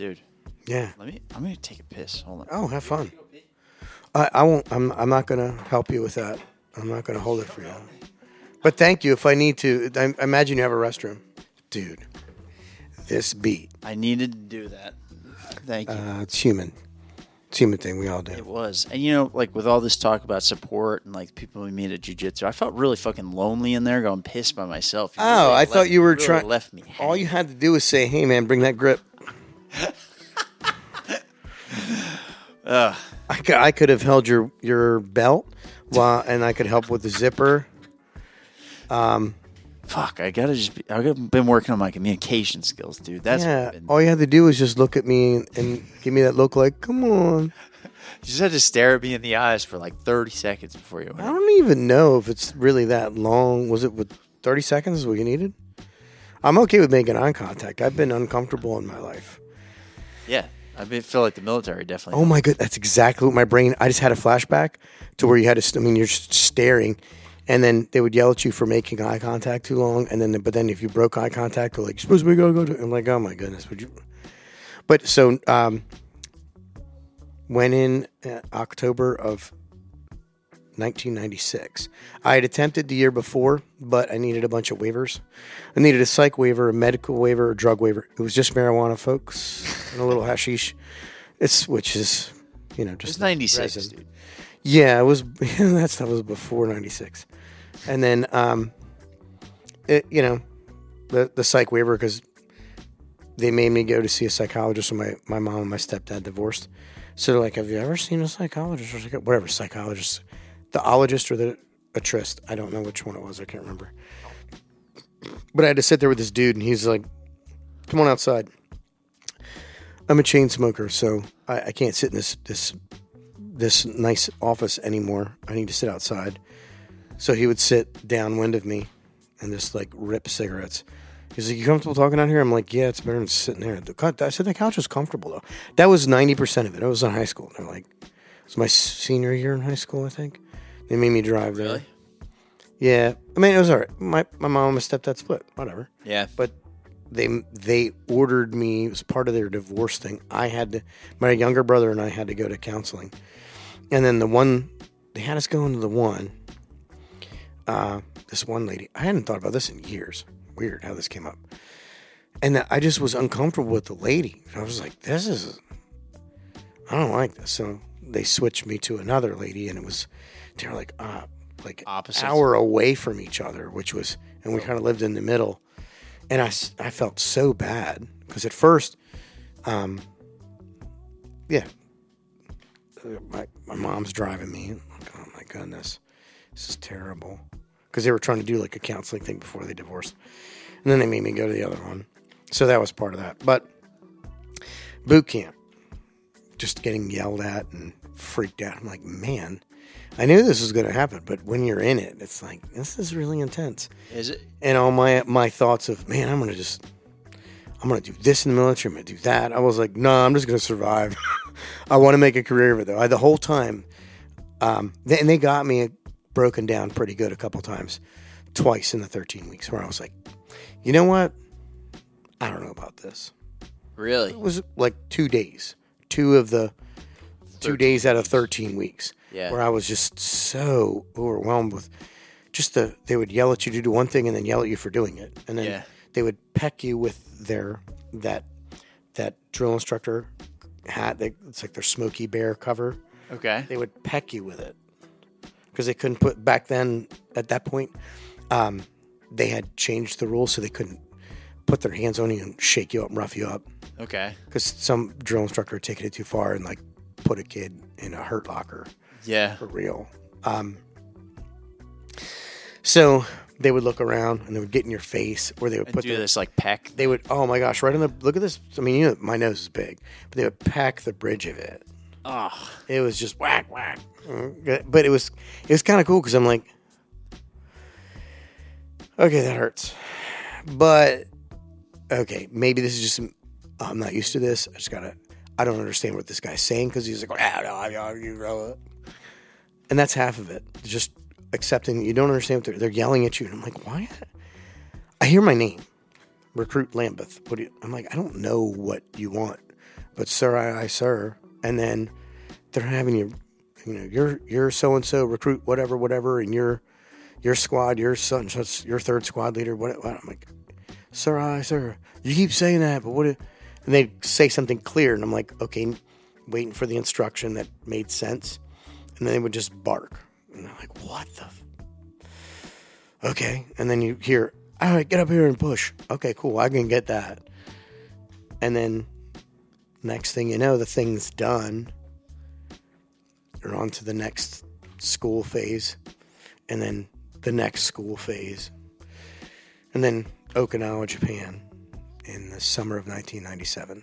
Dude. Yeah. Let me I'm gonna take a piss. Hold on. Oh, have fun. I, I won't. I'm. I'm not going to help you with that. I'm not going to hold it for you. But thank you if I need to. I, I imagine you have a restroom, dude. This beat. I needed to do that. Thank you. Uh, it's human. It's human thing. We all do. It was. And you know, like with all this talk about support and like people we meet at jujitsu, I felt really fucking lonely in there going pissed by myself. You Oh, really I left- thought you were really trying. left me. All you had to do was say, "Hey, man, bring that grip." I, cou- I could have held your your belt, while, and I could help with the zipper. Um, Fuck, I gotta just be, I've been working on my communication skills, dude. That's yeah. been, All you had to do was just look at me and, give me that look, like, "Come on." [LAUGHS] you just had to stare at me in the eyes for like 30 seconds before you I don't even know if it's really that long. Was it with 30 seconds is what you needed? I'm okay with making eye contact. I've been uncomfortable in my life. Yeah, I feel like the military definitely. Oh my god, that's exactly what my brain. I just had a flashback to where you had to. st- I mean, you're just staring, and then they would yell at you for making eye contact too long, and then but then if you broke eye contact, they're like, "You're supposed to make eye contact." I'm like, "Oh my goodness, would you?" But so um, went in uh, October of 1996. I had attempted the year before, but I needed a bunch of waivers. I needed a psych waiver, a medical waiver, a drug waiver. It was just marijuana, folks, and a little hashish. It's which is, you know, just 96, resin. dude. Yeah, it was. [LAUGHS] that stuff was before '96, and then, um, it, you know, the the psych waiver because they made me go to see a psychologist when my my mom and my stepdad divorced. So they're like, "Have you ever seen a psychologist or whatever psychologist, the ologist or the a trist? I don't know which one it was. I can't remember." But I had to sit there with this dude, and he's like, "Come on outside." I'm a chain smoker, so I, I can't sit in this this this nice office anymore. I need to sit outside. So he would sit downwind of me and just like rip cigarettes. He's like, "You comfortable talking out here?" I'm like, "Yeah, it's better than sitting there." The cut. I said the couch was comfortable though. That was ninety percent of it. I was in high school. They're like, it was my senior year in high school. I think they made me drive there. Really? Yeah, I mean it was alright. My my mom and my stepdad split. Whatever Yeah. but they they ordered me it was part of their divorce thing i had to my younger brother and i had to go to counseling and then the one they had us go into the one uh this one lady i hadn't thought about this in years weird how this came up and i just was uncomfortable with the lady i was like this is i don't like this so they switched me to another lady and it was they were like uh like Opposites. hour away from each other which was and we kind of lived in the middle and I, I felt so bad because at first um, yeah, my my mom's driving me. Like, oh my goodness, this is terrible. Because they were trying to do like a counseling thing before they divorced, and then they made me go to the other one. So that was part of that. But boot camp, just getting yelled at and freaked out. I'm like, man, I knew this was going to happen, but when you're in it, it's like this is really intense. Is it? And all my my thoughts of, man, I'm going to just, I'm going to do this in the military. I'm going to do that. I was like, no, I'm just going to survive. [LAUGHS] I want to make a career of it though. I, the whole time, um, they, and they got me broken down pretty good a couple times, twice in the 13 weeks, where I was like, you know what? I don't know about this. Really? It was like two days, two of the two days out of 13 weeks Yeah. where I was just so overwhelmed with just the they would yell at you to do one thing and then yell at you for doing it, and then Yeah. they would peck you with their that that drill instructor hat. They, it's like their Smoky Bear cover. Okay. They would peck you with it because they couldn't put back then. At that point, um, they had changed the rules so they couldn't put their hands on you and shake you up and rough you up Okay. because some drill instructor had taken it too far and like put a kid in a hurt locker Yeah. for real. Um, so they would look around and they would get in your face, or they would And put do their, this like peck. they would oh my gosh, right on the look at this. I mean, you know, my nose is big, but they would pack the bridge of it. Oh. It was just whack whack, but it was it was kind of cool because I'm like, okay, that hurts, but okay, maybe this is just some- I'm not used to this. I just gotta. I don't understand what this guy's saying because he's like, ah, no, no, you know, and that's half of it. Just accepting that you don't understand what they're, they're yelling at you, and I'm like, why? I hear my name, recruit Lambeth. What do you, I'm like, I don't know what you want, but sir, I, I sir, and then they're having you, you know, you're you're so and so recruit whatever whatever, and your your squad, your son, your third squad leader. What, what? I'm like, sir, I sir, you keep saying that, but what? If, and they say something clear, and I'm like, okay, waiting for the instruction that made sense, and they would just bark, and I'm like, what the. F-? Okay, and then you hear, all right, get up here and push. Okay, cool, I can get that. And then next thing you know, the thing's done. You're on to the next school phase, and then the next school phase, and then Okinawa, Japan, in the summer of 1997.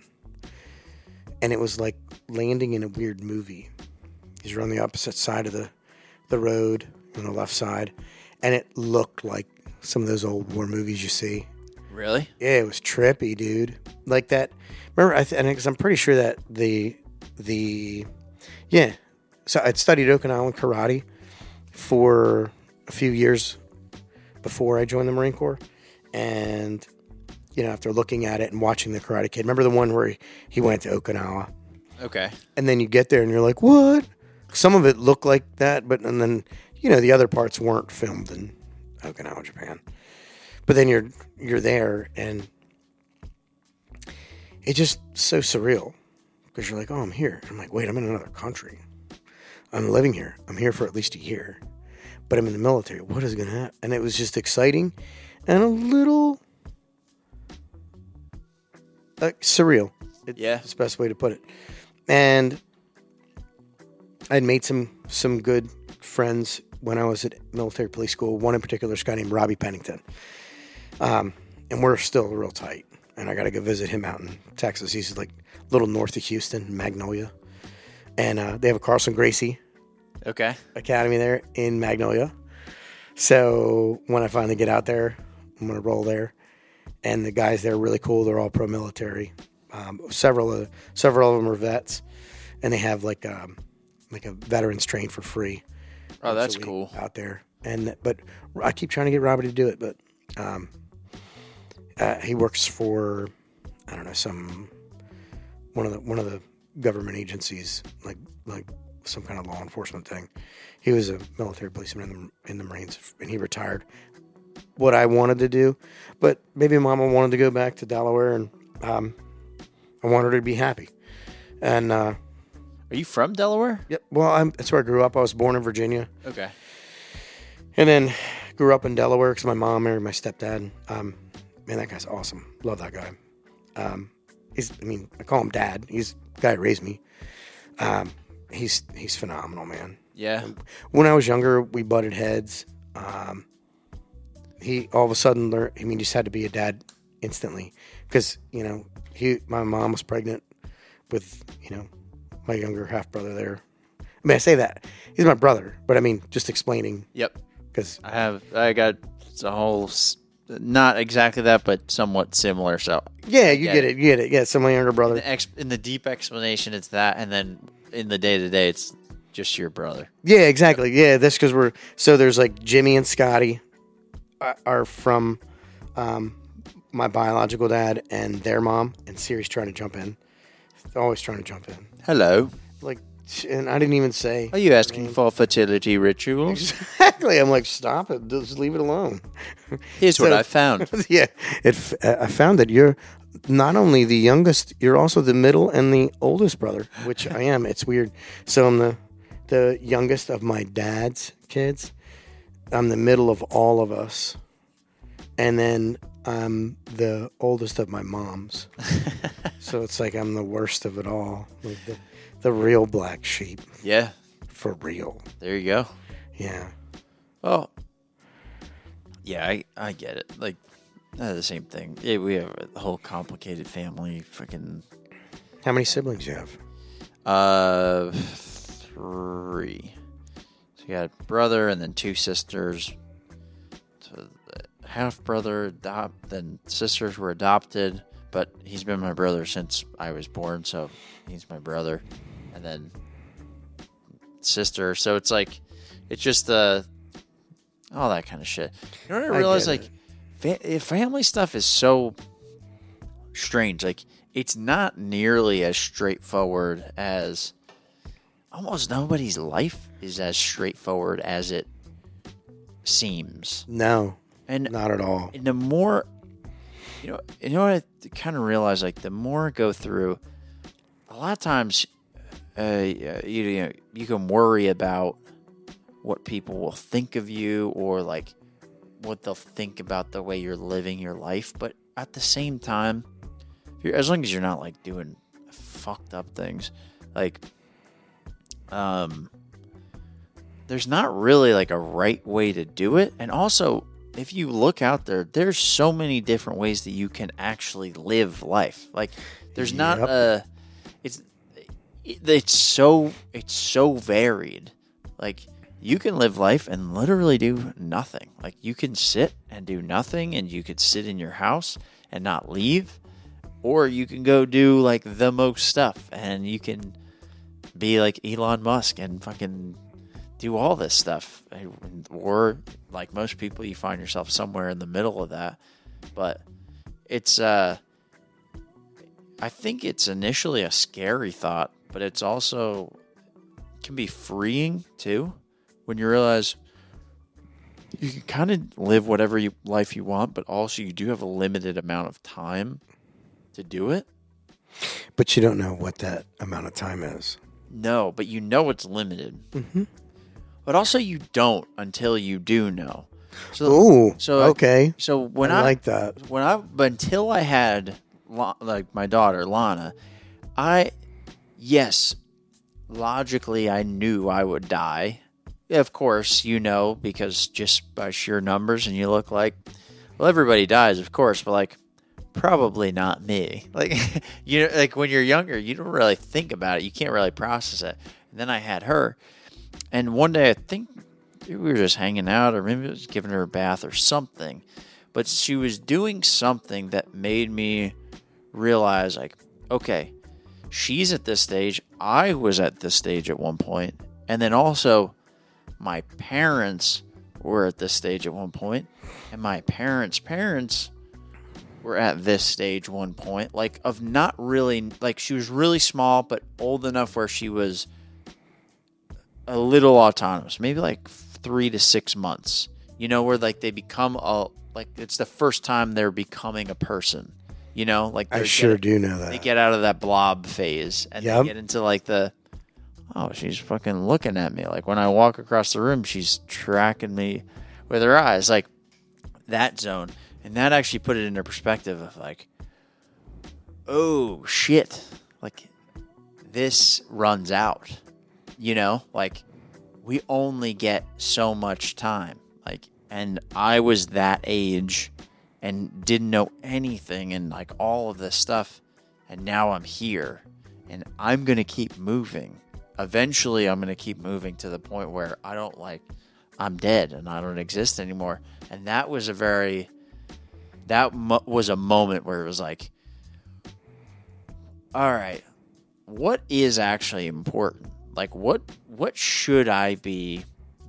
And it was like landing in a weird movie. You're on the opposite side of the, the road, on the left side, and it looked like some of those old war movies you see. Really? Yeah, it was trippy, dude. Like that. Remember, I th- and because I'm pretty sure that the the yeah. So I'd studied Okinawan karate for a few years before I joined the Marine Corps, and you know, after looking at it and watching the Karate Kid, remember the one where he, he went to Okinawa, Okay. and then you get there and you're like, what? Some of it looked like that, but and then you know the other parts weren't filmed in Okinawa, Japan. But then you're you're there and it's just so surreal because you're like, oh, I'm here. I'm like, wait, I'm in another country. I'm living here. I'm here for at least a year, but I'm in the military. What is going to happen? And it was just exciting and a little uh, surreal. It- Yeah. it's the best way to put it. And I'd made some some good friends when I was at military police school. One in particular, this guy named Robbie Pennington. Um, and we're still real tight. And I got to go visit him out in Texas. He's like a little north of Houston, Magnolia. And uh, they have a Carlson Gracie Okay. Academy there in Magnolia. So when I finally get out there, I'm going to roll there. And the guys there are really cool. They're all pro military. Um, several of several of them are vets, and they have like um, like a veterans train for free. Oh, that's cool. out there. And but I keep trying to get Robbie to do it, but um, uh, he works for I don't know some one of the one of the government agencies, like like some kind of law enforcement thing. He was a military policeman in the in the Marines, and he retired. What I wanted to do, but maybe Mama wanted to go back to Delaware, and um, I wanted her to be happy. And uh, Are you from Delaware? yep, well, I'm, that's where I grew up. I was born in Virginia. Okay. And then grew up in Delaware because my mom married my stepdad. Um, man, that guy's awesome. Love that guy. Um, he's, I mean, I call him dad. He's the guy who raised me. Um, he's he's phenomenal, man. Yeah. When I was younger, we butted heads. Um, he all of a sudden learned. I mean, he just had to be a dad instantly because you know he my mom was pregnant with you know my younger half brother there. I mean, I say that he's my brother, but I mean just explaining Yep. because I have. I got a whole. Not exactly that, but somewhat similar. So yeah, you Get get it. it, you get it. Yeah, so my younger brother. the ex- in the deep explanation, it's that, and then in the day to day, it's just your brother. Yeah, exactly. Yeah, that's because we're so there's like Jimmy and Scotty are- are from um, my biological dad and their mom, and Siri's trying to jump in. Always trying to jump in. Hello. Like, and I didn't even say Are you asking for fertility rituals? exactly. I'm like, stop it. Just leave it alone. Here's what I found. [LAUGHS] yeah, it. uh, I found that you're not only the youngest, you're also the middle and the oldest brother, which I am. It's weird. So I'm the the youngest of my dad's kids. I'm the middle of all of us, and then I'm the oldest of my mom's. [LAUGHS] so it's like I'm the worst of it all, like the the real black sheep Yeah. for real. There you go. Yeah. Oh. Yeah, I, I get it. Like, uh, the same thing. Yeah, we have a whole complicated family. Freaking, How many siblings you have? uh, three. So you got a brother and then two sisters. So half brother adopt, then sisters were adopted, but he's been my brother since I was born, so he's my brother. And then sister. So it's like, it's just uh, all that kind of shit. You know what I I realize? get Like, fa- eh, family stuff is so strange. Like, it's not nearly as straightforward as almost nobody's life is as straightforward as it seems. No, And not at all. and the more you know you know what i kind of realize? Like the more I go through a lot of times uh, you, you know you can worry about what people will think of you or like what they'll think about the way you're living your life. But at the same time if you're, as long as you're not like doing fucked up things like um there's not really like a right way to do it. And also if you look out there there's so many different ways that you can actually live life like there's not Yep. a it's it's so it's so varied like you can live life and literally do nothing like you can sit and do nothing and you could sit in your house and not leave or you can go do like the most stuff and you can be like Elon Musk and fucking do all this stuff. Or like most people, you find yourself somewhere in the middle of that. But it's, uh, I think it's initially a scary thought, but it's also can be freeing too when you realize you can kind of live whatever you, life you want, but also you do have a limited amount of time to do it. But you don't know what that amount of time is. No, but you know it's limited. Mm-hmm. But also you don't until you do know. So Oh, so, okay. so when I I, like that. when I but until I had like my daughter Lana, I yes, logically I knew I would die. Of course, you know because just by sheer numbers and you look like well everybody dies, of course, but like probably not me. [LAUGHS] Like [LAUGHS] you know like when you're younger, you don't really think about it. You can't really process it. And then I had her and one day I think we were just hanging out, or maybe I was giving her a bath or something. But she was doing something that made me realize, like, okay, she's at this stage. I was at this stage at one point, and then also my parents were at this stage at one point, and my parents' parents were at this stage one point, like of not really like she was really small, but old enough where she was a little autonomous, maybe like three to six months. You know, where like they become a like it's the first time they're becoming a person. You know, like I sure getting- do know that. they get out of that blob phase and Yep. they get into like the oh she's fucking looking at me like when i walk across the room she's tracking me with her eyes like that zone and that actually put it into perspective of like oh shit like this runs out. You know, like we only get so much time. Like, and I was that age and didn't know anything and like all of this stuff. And now I'm here and I'm going to keep moving. Eventually, I'm going to keep moving to the point where I don't like, I'm dead and I don't exist anymore. And that was a very, that mo- was a moment where it was like, all right, what is actually important? Like, what, what should I be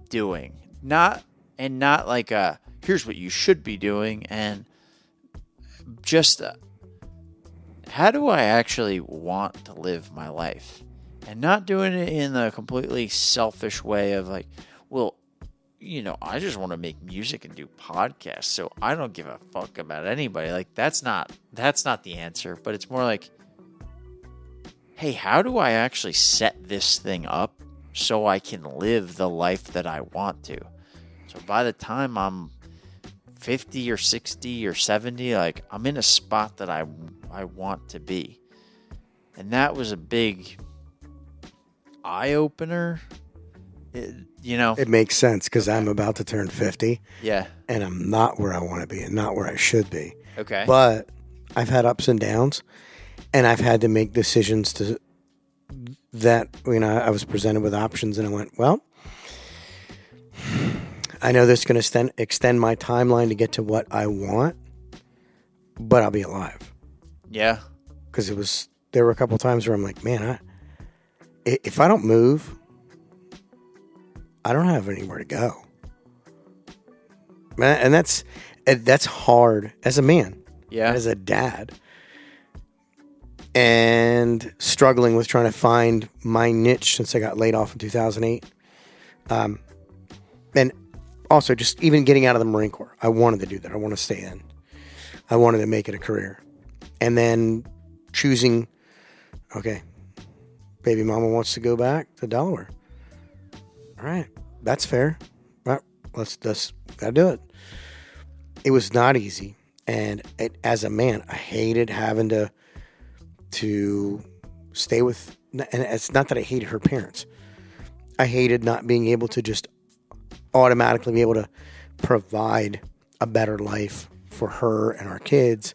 doing? Not, and not like a, here's what you should be doing. And just, uh, how do I actually want to live my life? And not doing it in a completely selfish way of like, well, you know, I just want to make music and do podcasts, so I don't give a fuck about anybody. Like that's not that's not the answer, but it's more like hey, how do I actually set this thing up so I can live the life that I want to? So by the time I'm 50 or 60 or 70, like I'm in a spot that I I want to be. And that was a big eye opener. You know, It makes sense because I'm about to turn 50 yeah. and I'm not where I want to be and not where I should be. Okay. But I've had ups and downs and I've had to make decisions to that, you know, I was presented with options and I went, well, I know this is going to extend, my timeline to get to what I want, but I'll be alive. yeah. because it was there were a couple times where I'm like, man, I i- if I don't move, I don't have anywhere to go, Man, and that's that's hard as a man, Yeah. as a dad, and struggling with trying to find my niche since I got laid off in 2008, um, and also just even getting out of the Marine Corps. I wanted to do that. I want to stay in. I wanted to make it a career, and then choosing, okay, baby mama wants to go back to Delaware. All right, that's fair. All right, let's let's gotta do it. It was not easy, and it, as a man, I hated having to to stay with. And it's not that I hated her parents. I hated not being able to just automatically be able to provide a better life for her and our kids,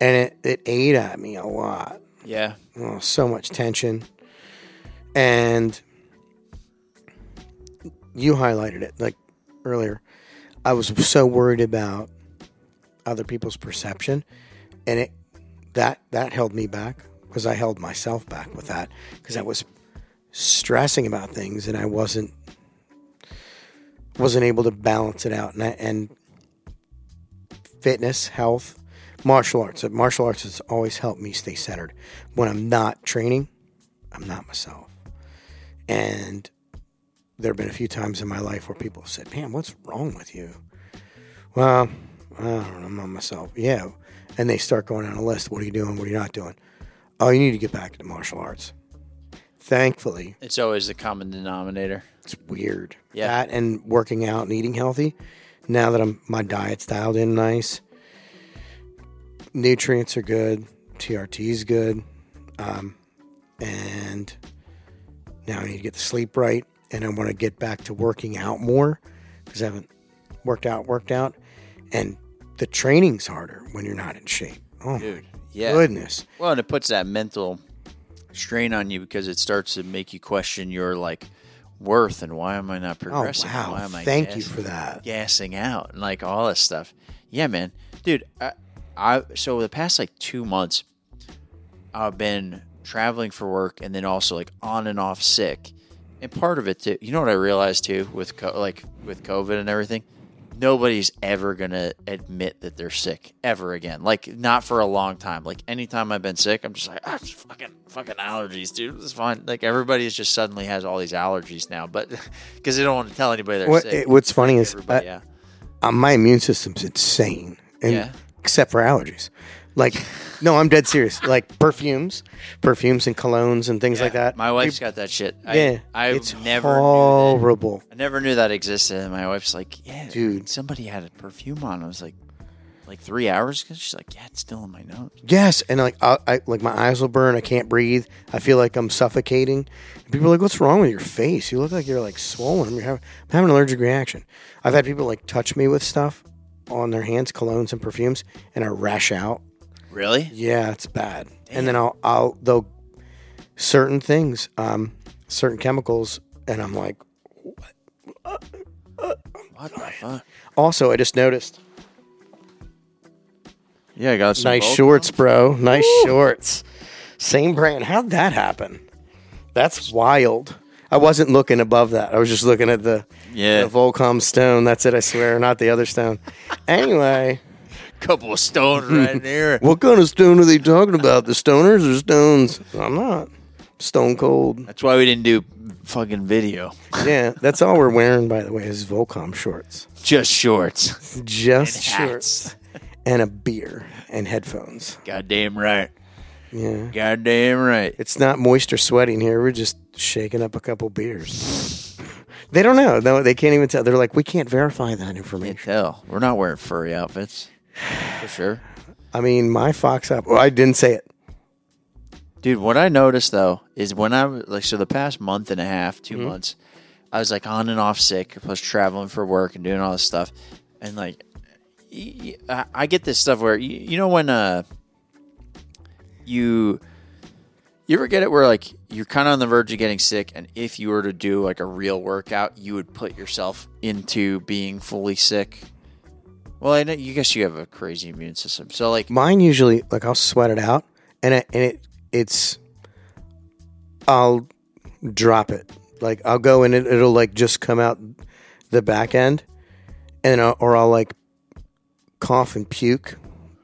and it, it ate at me a lot Yeah. oh, so much tension. And you highlighted it like earlier. I was so worried about other people's perception, and it that that held me back because I held myself back with that because I was stressing about things and I wasn't wasn't able to balance it out and I, and fitness, health, martial arts. Uh, martial arts has always helped me stay centered. When I'm not training, I'm not myself. And there have been a few times in my life where people have said, "Man, what's wrong with you?" Well, I don't know, I'm not myself. Yeah, and they start going on a list. What are you doing? What are you not doing? Oh, you need to get back into martial arts. Thankfully, It's always the common denominator. it's weird. Yeah. That and working out and eating healthy. Now that I'm my diet's dialed in nice, nutrients are good, TRT's good, um, and now I need to get the sleep right, and I want to get back to working out more because I haven't worked out, worked out, and the training's harder when you're not in shape. Oh Dude. my Yeah. goodness! Well, and it puts that mental strain on you because it starts to make you question your like worth and why am I not Oh progressing? wow! Why am I Thank you for that. gassing out and like all this stuff. Yeah, man, dude. I, I so the past like two months, I've been traveling for work and then also like on and off sick. And part of it too, you know what I realized too with co- like with COVID and everything, nobody's ever gonna admit that they're sick ever again. Like not for a long time. Like anytime I've been sick, I'm just like, ah, it's fucking fucking allergies, dude. It's fine. Like everybody's just suddenly has all these allergies now, but [LAUGHS] because they don't want to tell anybody they're What, sick. it- what's funny is Everybody, I- yeah. uh, my immune system's insane, and Yeah. except for allergies. Like, no, I'm dead serious. Like perfumes, perfumes and colognes and things like that. My wife's got that shit. I, yeah, I it's never knew that. horrible. I never knew that existed. And my wife's like, "Yeah, Dude. somebody had a perfume on." I was like, Like three hours? 'Cause she's like, yeah, it's still in my nose. Yes, and like I, I like my eyes will burn. I can't breathe. I feel like I'm suffocating. And people are like, "What's wrong with your face? You look like you're like swollen. You're having, I'm having an allergic reaction." I've had people like touch me with stuff on their hands, colognes and perfumes, and I rash out. Really? Yeah, it's bad. And then I'll I'll they'll certain things, um, certain chemicals, and I'm like. What the fuck? Also, I just noticed Yeah, I got some nice shorts, bro. Nice shorts. Same brand. How'd that happen? That's wild. I wasn't looking above that. I was just looking at the, Yeah. the Volcom stone. That's it, I swear, not the other stone. Anyway, couple of stones right [LAUGHS] there. what kind of stone are they talking about? The stoners or stones? I'm not. Stone cold. That's why we didn't do fucking video. Yeah, that's all we're wearing, by the way, is Volcom shorts. Just shorts. Just And shorts. And a beer and headphones. Goddamn right. Yeah. Goddamn right. It's not moist or sweating here. We're just shaking up a couple beers. They don't know. No, they can't even tell. They're like, we can't verify that Can't information. tell. We're not wearing furry outfits. For sure. I mean, my fox up. Well, I didn't say it. Dude, what I noticed though is when I was like, so the past month and a half, 2 Mm-hmm. months, I was like on and off sick. plus traveling for work and doing all this stuff. And like, I get this stuff where, you, you know, when uh, you, you ever get it where like you're kind of on the verge of getting sick, and if you were to do like a real workout, you would put yourself into being fully sick. Well, I know, you guess you have a crazy immune system, so like, Mine usually, like, I'll sweat it out, and it, and it it's, I'll drop it. Like, I'll go and it, it'll like just come out the back end, and I'll, or I'll like cough and puke,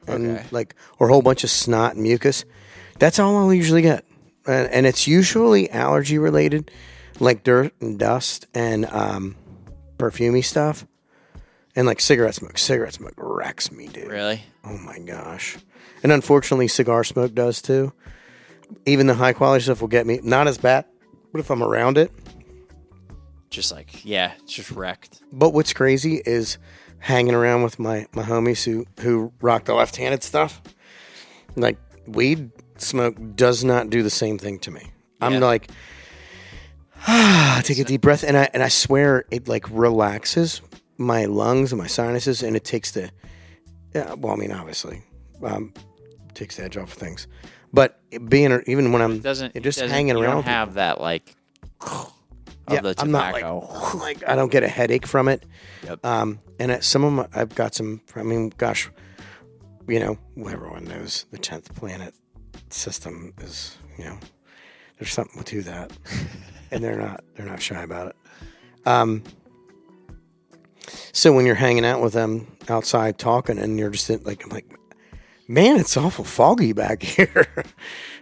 and Okay. like or a whole bunch of snot and mucus. That's all I'll usually get, and, and it's usually allergy related, like dirt and dust and um, perfumey stuff, and like cigarette smoke. Cigarette smoke wrecks me, dude. really, Oh my gosh. And unfortunately, cigar smoke does too. Even the high quality stuff will get me. Not as bad, but if I'm around it. just like, yeah, it's just wrecked. But what's crazy is hanging around with my, my homies who, who rock the left handed stuff. Like, weed smoke does not do the same thing to me. Yeah. I'm like, [SIGHS] ah, take a deep breath. And I, and I swear it like relaxes my lungs and my sinuses and it takes the, yeah, well, I mean, obviously, um, takes the edge off of things. But being, even when I'm It doesn't it just doesn't- hanging you around, don't people- have that like of yeah, the I'm not like, [LAUGHS] like I don't get a headache from it. Yep. Um, and at some of my, I've got some. I mean, gosh, you know, everyone knows the tenth planet system is. You know, there's something to that, [LAUGHS] and they're not. They're not shy about it. Um. So when you're hanging out with them outside talking, and you're just like, I'm like, man, it's awful foggy back [LAUGHS] here,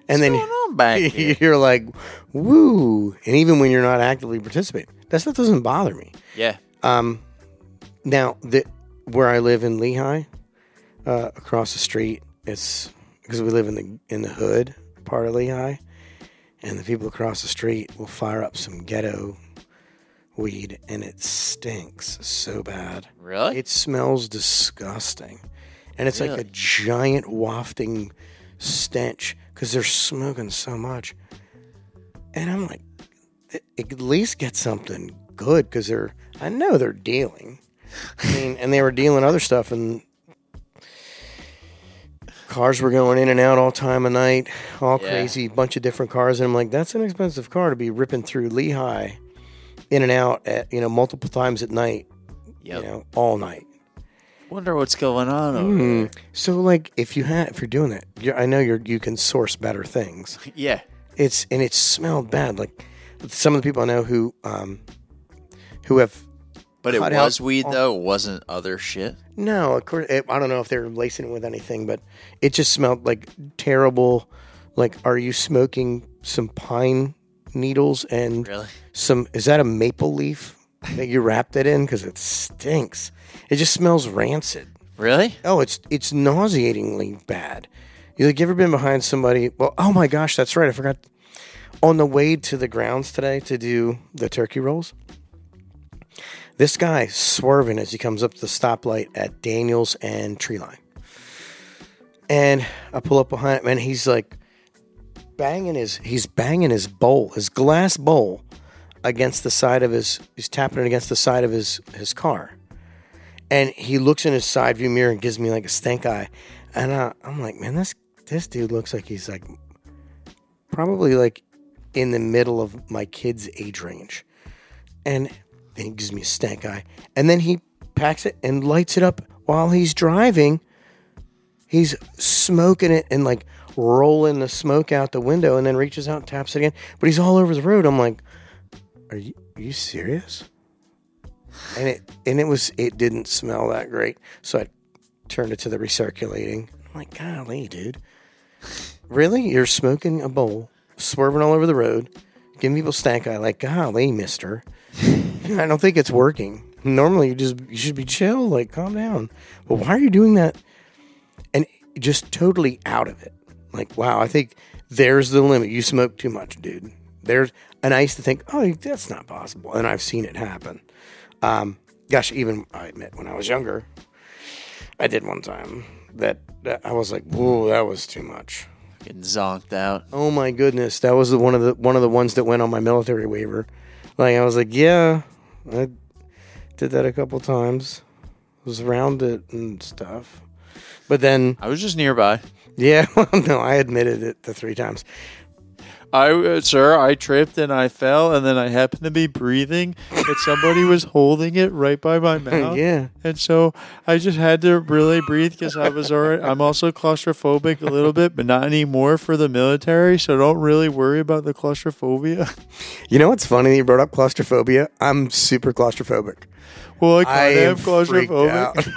and then. What's going on back [LAUGHS] here? You're like, woo. And even when you're not actively participating, that stuff doesn't bother me. yeah, Um, now, the, where I live in Lehigh, uh, across the street, it's because we live in the in the hood part of Lehigh, and the people across the street will fire up some ghetto weed, and it stinks so bad. really. It smells disgusting. And it's like a giant wafting stench because they're smoking so much. And I'm like, "At- at least get something good because they're, I know they're dealing. I mean, and they were dealing other stuff, and cars were going in and out all time of night, all Yeah. crazy, bunch of different cars. And I'm like, that's an expensive car to be ripping through Lehigh in and out at, you know, multiple times at night, Yep. you know, all night. Wonder what's going on over Mm. So, like, if you had, if you're doing it, you're, I know you're, you can source better things. [LAUGHS] Yeah, It's and it smelled bad. Like some of the people I know who, um, who have but it was weed all- though. It wasn't other shit. no, of course, it, I don't know if they're lacing it with anything, but it just smelled like terrible. Like, are you smoking some pine needles and Really? some? Is that a maple leaf that you wrapped it in? Because it stinks. It just smells rancid. Really? Oh, it's it's nauseatingly bad. You like you ever been behind somebody? Well, oh my gosh, that's right. I forgot. On the way to the grounds today to do the turkey rolls, this guy swerving as he comes up to the stoplight at Daniels and Treeline. and I pull up behind him, and he's like banging his he's banging his bowl, his glass bowl, against the side of his. He's tapping it against the side of his his car, and he looks in his side view mirror and gives me like a stink eye, and I, I'm like, man, this this dude looks like he's like probably like in the middle of my kid's age range, and then he gives me a stank eye, and then he packs it and lights it up while he's driving. He's smoking it and like rolling the smoke out the window, and then reaches out and taps it again. But he's all over the road. I'm like, are you are you serious? And it and it was it didn't smell that great, so I turned it to the recirculating. I'm like, golly, dude, really? You're smoking a bowl, swerving all over the road, giving people stank eye. Like, golly, Mister, I don't think it's working. Normally, you just you should be chill, like calm down. But why are you doing that? And just totally out of it. Like, wow, I think there's the limit. You smoke too much, dude. There's, and I used to think, oh, that's not possible, and I've seen it happen. Um, gosh, even I admit when I was younger, I did one time that, that I was like, whoa, that was too much. Getting zonked out. Oh my goodness, that was the, one of the one of the ones that went on my military waiver. Like I was like, yeah, I did that a couple times. Was around it and stuff. But then, I was just nearby. Yeah, [LAUGHS] well, no, I admitted it the three times. I, uh, sir, I tripped and I fell, and then I happened to be breathing, and somebody was holding it right by my [LAUGHS] mouth. Yeah. And so I just had to really breathe because I was already. I'm also claustrophobic a little bit, but not anymore for the military. So don't really worry about the claustrophobia. [LAUGHS] You know what's funny? You brought up claustrophobia. I'm super claustrophobic. Well, I I kind of am claustrophobic.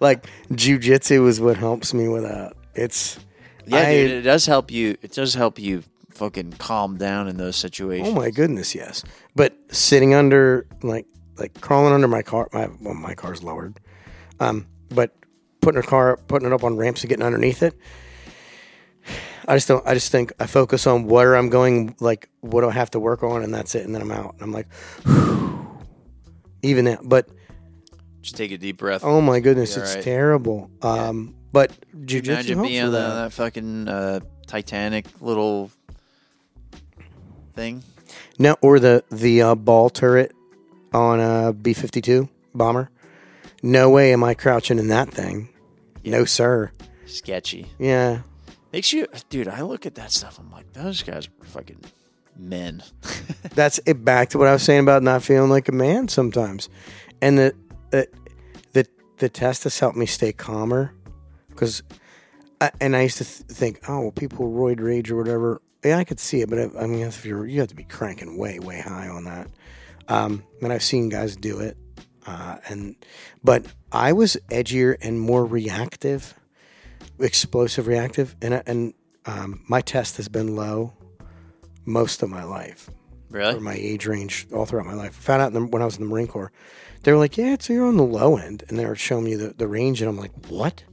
like jujitsu is what helps me with that. It's Yeah, I- dude, it does help you. It does help you fucking calm down in those situations. Oh my goodness, yes. But sitting under, like, like crawling under my car. My well, my car's lowered. Um, but putting a car, putting it up on ramps and getting underneath it. I just don't. I just think I focus on where I'm going. Like, what do I have to work on, and that's it. And then I'm out. And I'm like, even that. But Just take a deep breath. oh my goodness, it's right. terrible. Um, but jujitsu Imagine being on that. that fucking uh, Titanic little thing. No, or the the uh, ball turret on a B fifty two bomber. No way am I crouching in that thing. No sir. Sketchy. Yeah. Makes you, dude. I look at that stuff. I'm like, those guys are fucking men. [LAUGHS] That's it. Back to what I was saying about not feeling like a man sometimes, and the the the, the test has helped me stay calmer because. And I used to th- think, oh, well, people roid rage or whatever. Yeah, I could see it, but I, I mean, if you're, you have to be cranking way, way high on that. Um, and I've seen guys do it, uh, and but I was edgier and more reactive, explosive, reactive, and and um, my test has been low most of my life really? my age range all throughout my life. I found out in the, when I was in the Marine Corps, they were like, "Yeah, so you're on the low end," and they were showing me the, the range, and I'm like, "What?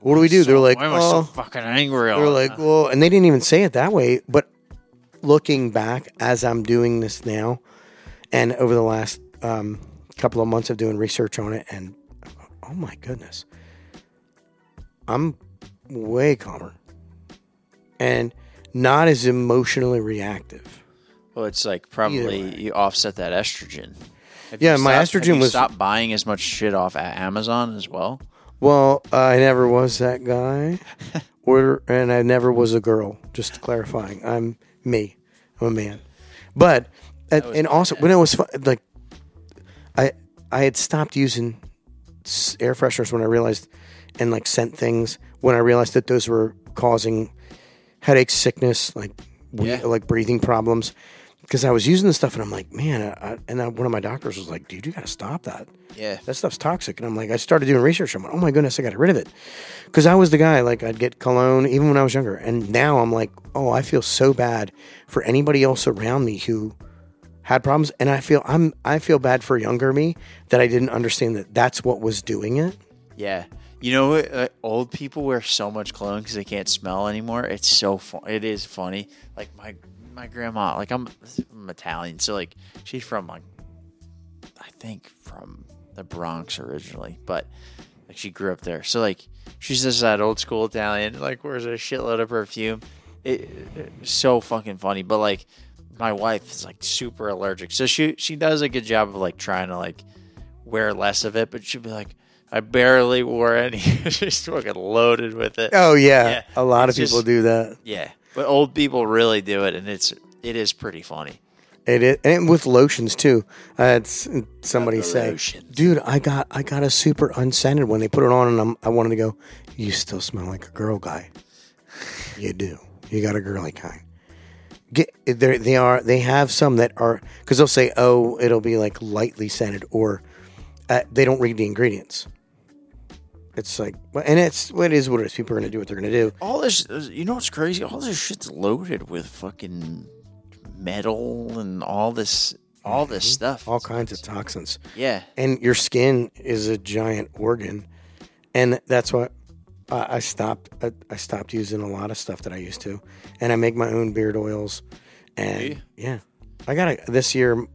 What do we do?" They're like, Why am I so "Oh." fucking angry? They're like, time? well, and they didn't even say it that way. But looking back as I'm doing this now, and over the last um, couple of months of doing research on it, and oh my goodness, I'm way calmer and not as emotionally reactive. well, it's like probably you offset that estrogen. Have Yeah, my stopped- estrogen was- stopped buying as much shit off at Amazon as well. Well, I never was that guy, [LAUGHS] or and I never was a girl. Just clarifying, I'm me. I'm a man. But and, and also when it was like, I I had stopped using s- air fresheners when I realized, and like scent things when I realized that those were causing headaches, sickness, like we, Yeah. like breathing problems. Because I was using this stuff and I'm like, man, I, I, and then one of my doctors was like, dude, you got to stop that Yeah, that stuff's toxic. And I'm like, I started doing research. I'm like, oh my goodness, I got rid of it. Because I was the guy, like, I'd get cologne even when I was younger. And now I'm like, oh, I feel so bad for anybody else around me who had problems. And I feel, I'm, I feel bad for younger me that I didn't understand that that's what was doing it. yeah. You know, what? Uh, old people wear so much cologne because they can't smell anymore. It's so fun. It is funny. Like my my grandma. Like I'm, I'm Italian, so like she's from like I think from the Bronx originally, but Like she grew up there, so like she's just that old school Italian. Like wears a shitload of perfume. It, it's so fucking funny. But like my wife is like super allergic, so she she does a good job of like trying to like wear less of it. But she'd be like, I barely wore any. [LAUGHS] she's fucking loaded with it. Oh yeah, Yeah, a lot of people just- do that. Yeah, but old people really do it, and it's it is pretty funny. It is, and with lotions too. I had somebody say, lotions. "Dude, I got I got a super unscented when they put it on, and I'm, I wanted to go. You still smell like a girl guy. You do. You got a girly kind. Get they they are they have some that are because they'll say, oh, it'll be like lightly scented, or uh, they don't read the ingredients. It's like, and it's what it is. What it is. People are going to do what they're going to do. All this, you know what's crazy? All this shit's loaded with fucking metal and all this, all this mm-hmm. stuff. All kinds of toxins. Yeah, and your skin is a giant organ, and that's what I, I stopped. I, I stopped using a lot of stuff that I used to, and I make my own beard oils. And yeah, I got to this year.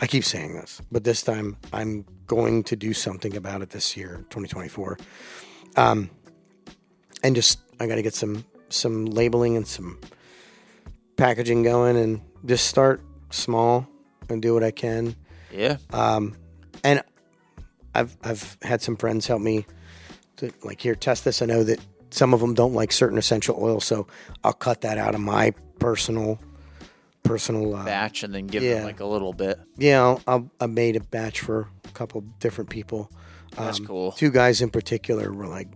I keep saying this, but this time I'm going to do something about it this year, 2024. Um, and just I got to get some some labeling and some packaging going, and just start small and do what I can yeah. um, and I've I've had some friends help me to like here test this. I know that some of them don't like certain essential oils, so I'll cut that out of my personal personal. Uh, Batch and then give yeah. them like a little bit. yeah, I'll, made a batch for a couple different people. That's Um, cool. Two guys in particular were like,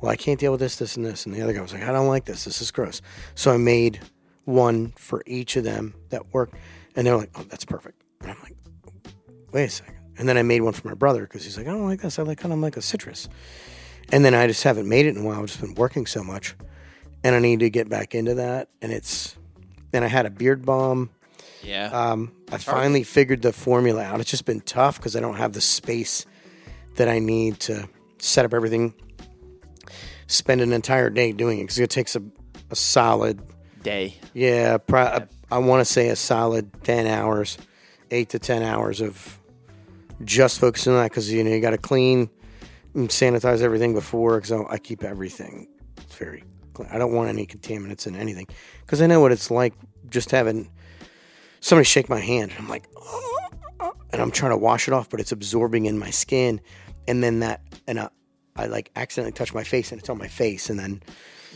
"Well, I can't deal with this, this, and this," and the other guy was like, "I don't like this. This is gross." So I made one for each of them that worked, and they're like, "Oh, that's perfect." And I'm like, "Wait a second. And then I made one for my brother because he's like, "I don't like this. I like kind of like a citrus." And then I just haven't made it in a while. I've just been working so much, and I need to get back into that. And it's, and I had a beard balm. Yeah. Um, I hard. finally figured the formula out. It's just been tough because I don't have the space that I need to set up everything. Spend an entire day doing it because it takes a, a solid, Day. yeah, pro- I, want to say a solid 10 hours, eight to 10 hours of just focusing on that because, you know, you got to clean and sanitize everything before because I keep everything very. I don't want any contaminants in anything because I know what it's like just having somebody shake my hand and I'm like, and I'm trying to wash it off, but it's absorbing in my skin. And then that, and I, I like accidentally touch my face and it's on my face. And then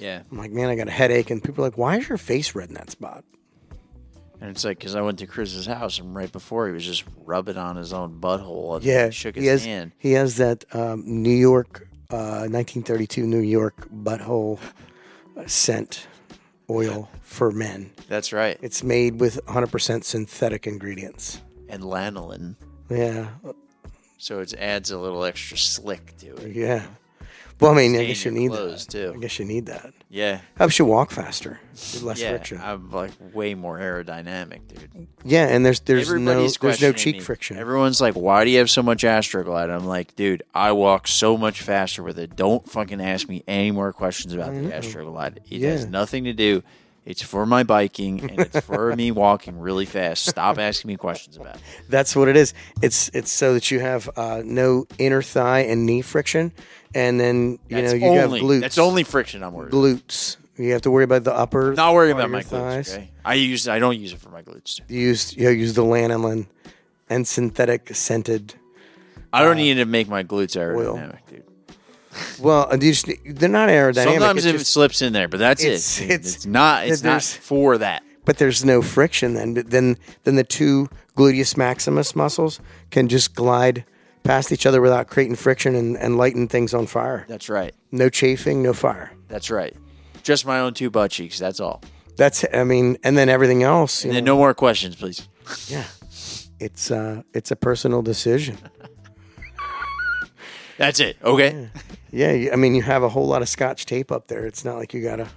Yeah. I'm like, man, I got a headache. And people are like, why is your face red in that spot? And it's like because I went to Chris's house and right before he was just rubbing on his own butthole. And Yeah, shook he his has, hand. he has that um, New York, uh, 1932 New York butthole scent oil for men. That's right. It's made with 100% synthetic ingredients. And lanolin, Yeah, so it adds a little extra slick to it. yeah. Well, I mean, I guess you need clothes, that. too. I guess you need that. Yeah. Helps you walk faster, with less yeah. friction. I'm like way more aerodynamic, dude. yeah, and there's there's no there's no cheek me. friction. Everyone's like, "Why do you have so much Astroglide?" I'm like, "Dude, I walk so much faster with it. Don't fucking ask me any more questions about the Astroglide. It has nothing to do. It's for my biking and it's [LAUGHS] for me walking really fast. Stop asking me questions about it." That's what it is. It's it's so that you have uh, no inner thigh and knee friction, and then you That's know you only, have glutes. That's only friction I'm worried. about. glutes. You have to worry about the upper. Not part about my your glutes. thighs. Okay? I use. I don't use it for my glutes. You use you use the lanolin and synthetic scented. I don't need to make my glutes aerodynamic, dude. Well, you just, they're not aerodynamic. Sometimes if just- it slips in there, but that's it's- it. it's- It's, not. It's not for that. but there's no friction then. Then then the two gluteus maximus muscles can just glide past each other without creating friction and, and lighting things on fire. That's right. No chafing, no fire. That's right. Just my own two butt cheeks. That's all. That's I mean, and then everything else. And then know, no more questions, please. yeah, it's uh, it's a personal decision. [LAUGHS] That's it. Okay. Yeah, you- I mean, you have a whole lot of scotch tape up there. It's not like you gotta.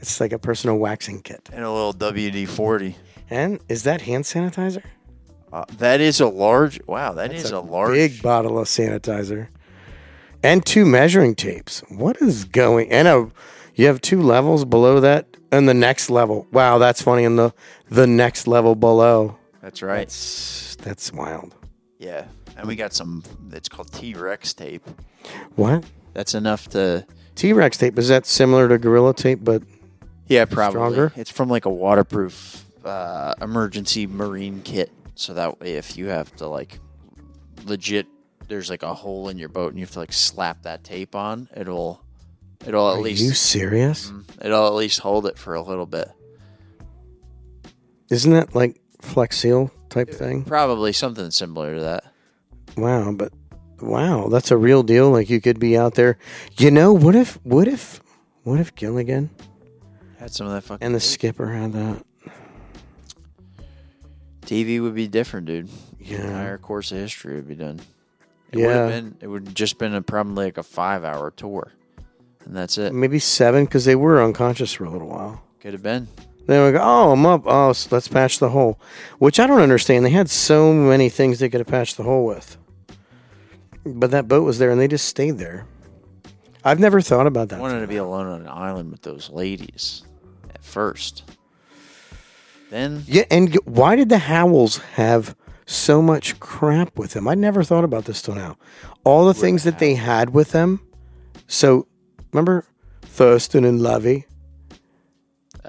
It's like a personal waxing kit. And a little WD forty. And is that hand sanitizer? Uh, that is a large. Wow, that is a, large. big bottle of sanitizer, and two measuring tapes. What is going? And a, you have two levels below that, and the next level. Wow, that's funny. And the the next level below. That's right. That's that's wild. Yeah, and we got some. It's called T Rex tape. What? That's enough to. T Rex tape is that similar to Gorilla tape, but Yeah, probably. Stronger? It's from like a waterproof uh, emergency marine kit, so that way if you have to like legit, there's like a hole in your boat and you have to like slap that tape on, it'll it'll at are least you serious? it'll at least hold it for a little bit. Isn't that like Flex Seal type thing? Probably something similar to that. Wow, but wow, that's a real deal. Like you could be out there. You know, what if, what if, what if Gilligan Had some of that fucking and the skipper had that? TV would be different, dude. Yeah. Entire course of history would be done. It would Yeah. have been. It would just been a probably like a five hour tour, and that's it. Maybe seven because they were unconscious for a little while. Could have been. Then we go, oh, I'm up. Oh, so let's patch the hole. Which I don't understand. They had so many things they could have patched the hole with. But that boat was there and they just stayed there. I've never thought about that. I wanted to be alone on an island with those ladies at first. Then Yeah, and why did the Howells have so much crap with them? I never thought about this till now. All the things that they had with them. So, remember Thurston and Lovey?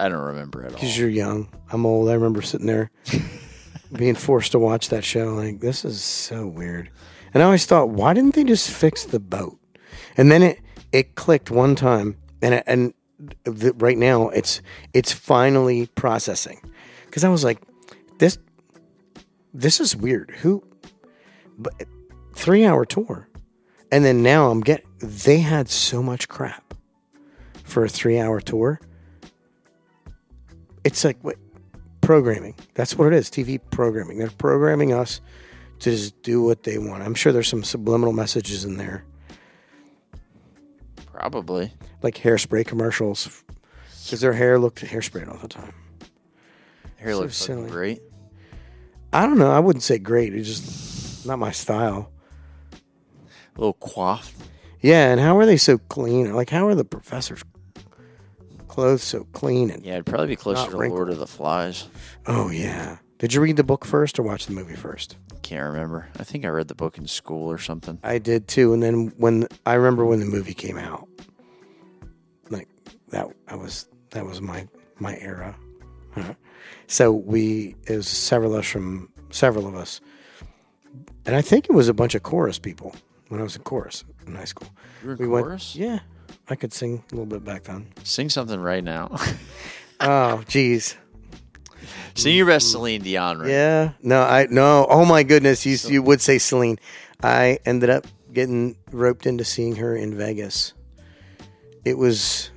I don't remember at all. Because you're young. I'm old. I remember sitting there [LAUGHS] being forced to watch that show. Like, this is so weird. And I always thought, why didn't they just fix the boat? And then it it clicked one time, and it, and th- right now it's it's finally processing. Because I was like, this this is weird. Who? But three hour tour, and then now I'm get. They had so much crap for a three hour tour it's like what programming. That's what it is. TV programming. They're programming us to just do what they want. I'm sure there's some subliminal messages in there, Probably. like hairspray commercials, because their hair looked hairsprayed all the time. Hair So looks fucking silly. great. I don't know. I wouldn't say great. It's just not my style. A little coiffed. Yeah, and how are they so clean? Like, how are the professors' clothes so clean? And Yeah, it'd probably be closer to wrinkled. Lord of the Flies. oh yeah. Did you read the book first or watch the movie first? Can't remember. I think I read the book in school or something. I did too. And then when I remember when the movie came out, like that, I was that was my my era. [LAUGHS] so we it was several of us from several of us, and I think it was a bunch of chorus people when I was in chorus in high school. You were in We chorus? went, yeah, I could sing a little bit back then. Sing something right now. [LAUGHS] Oh, geez. Sing your best Celine Dion right Yeah. No, I no. Oh my goodness, you you would say Celine. I ended up getting roped into seeing her in Vegas. It was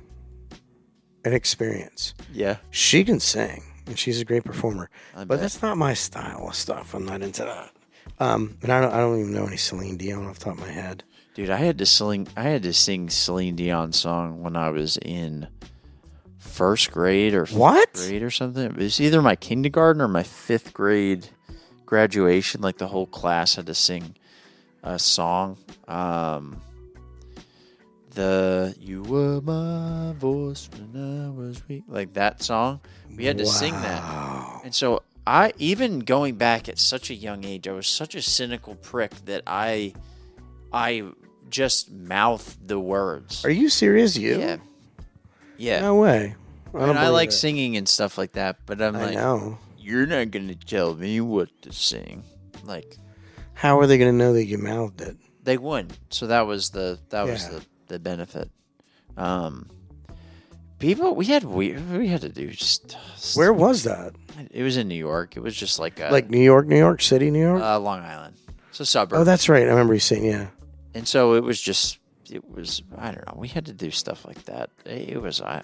an experience. Yeah. She can sing, and she's a great performer. But that's not my style of stuff. I'm not into that. Um, and I don't, I don't even know any Celine Dion off the top of my head. Dude, I had to sing I had to sing Celine Dion song when I was in first grade or What? grade or something. It was either my kindergarten or my fifth grade graduation. Like the whole class had to sing a song. Um, the "You Were My Voice When I Was Weak," like that song. We had to sing that. And so I even going back at such a young age, I was such a cynical prick that I I just mouthed the words. Are you serious? You? yeah. Yeah. No way. I, and I like it. singing and stuff like that, but I'm I like know. you're not going to tell me what to sing. Like How are they going to know that you mouthed it? they wouldn't. So that was the that was the the benefit. Um people we had we we had to do just Where was that? it was in New York. It was just like a, Like New York, New York City, New York. uh, Long Island. It's a suburb. oh, that's right. I remember you saying, yeah. and so it was just it was i don't know we had to do stuff like that it was i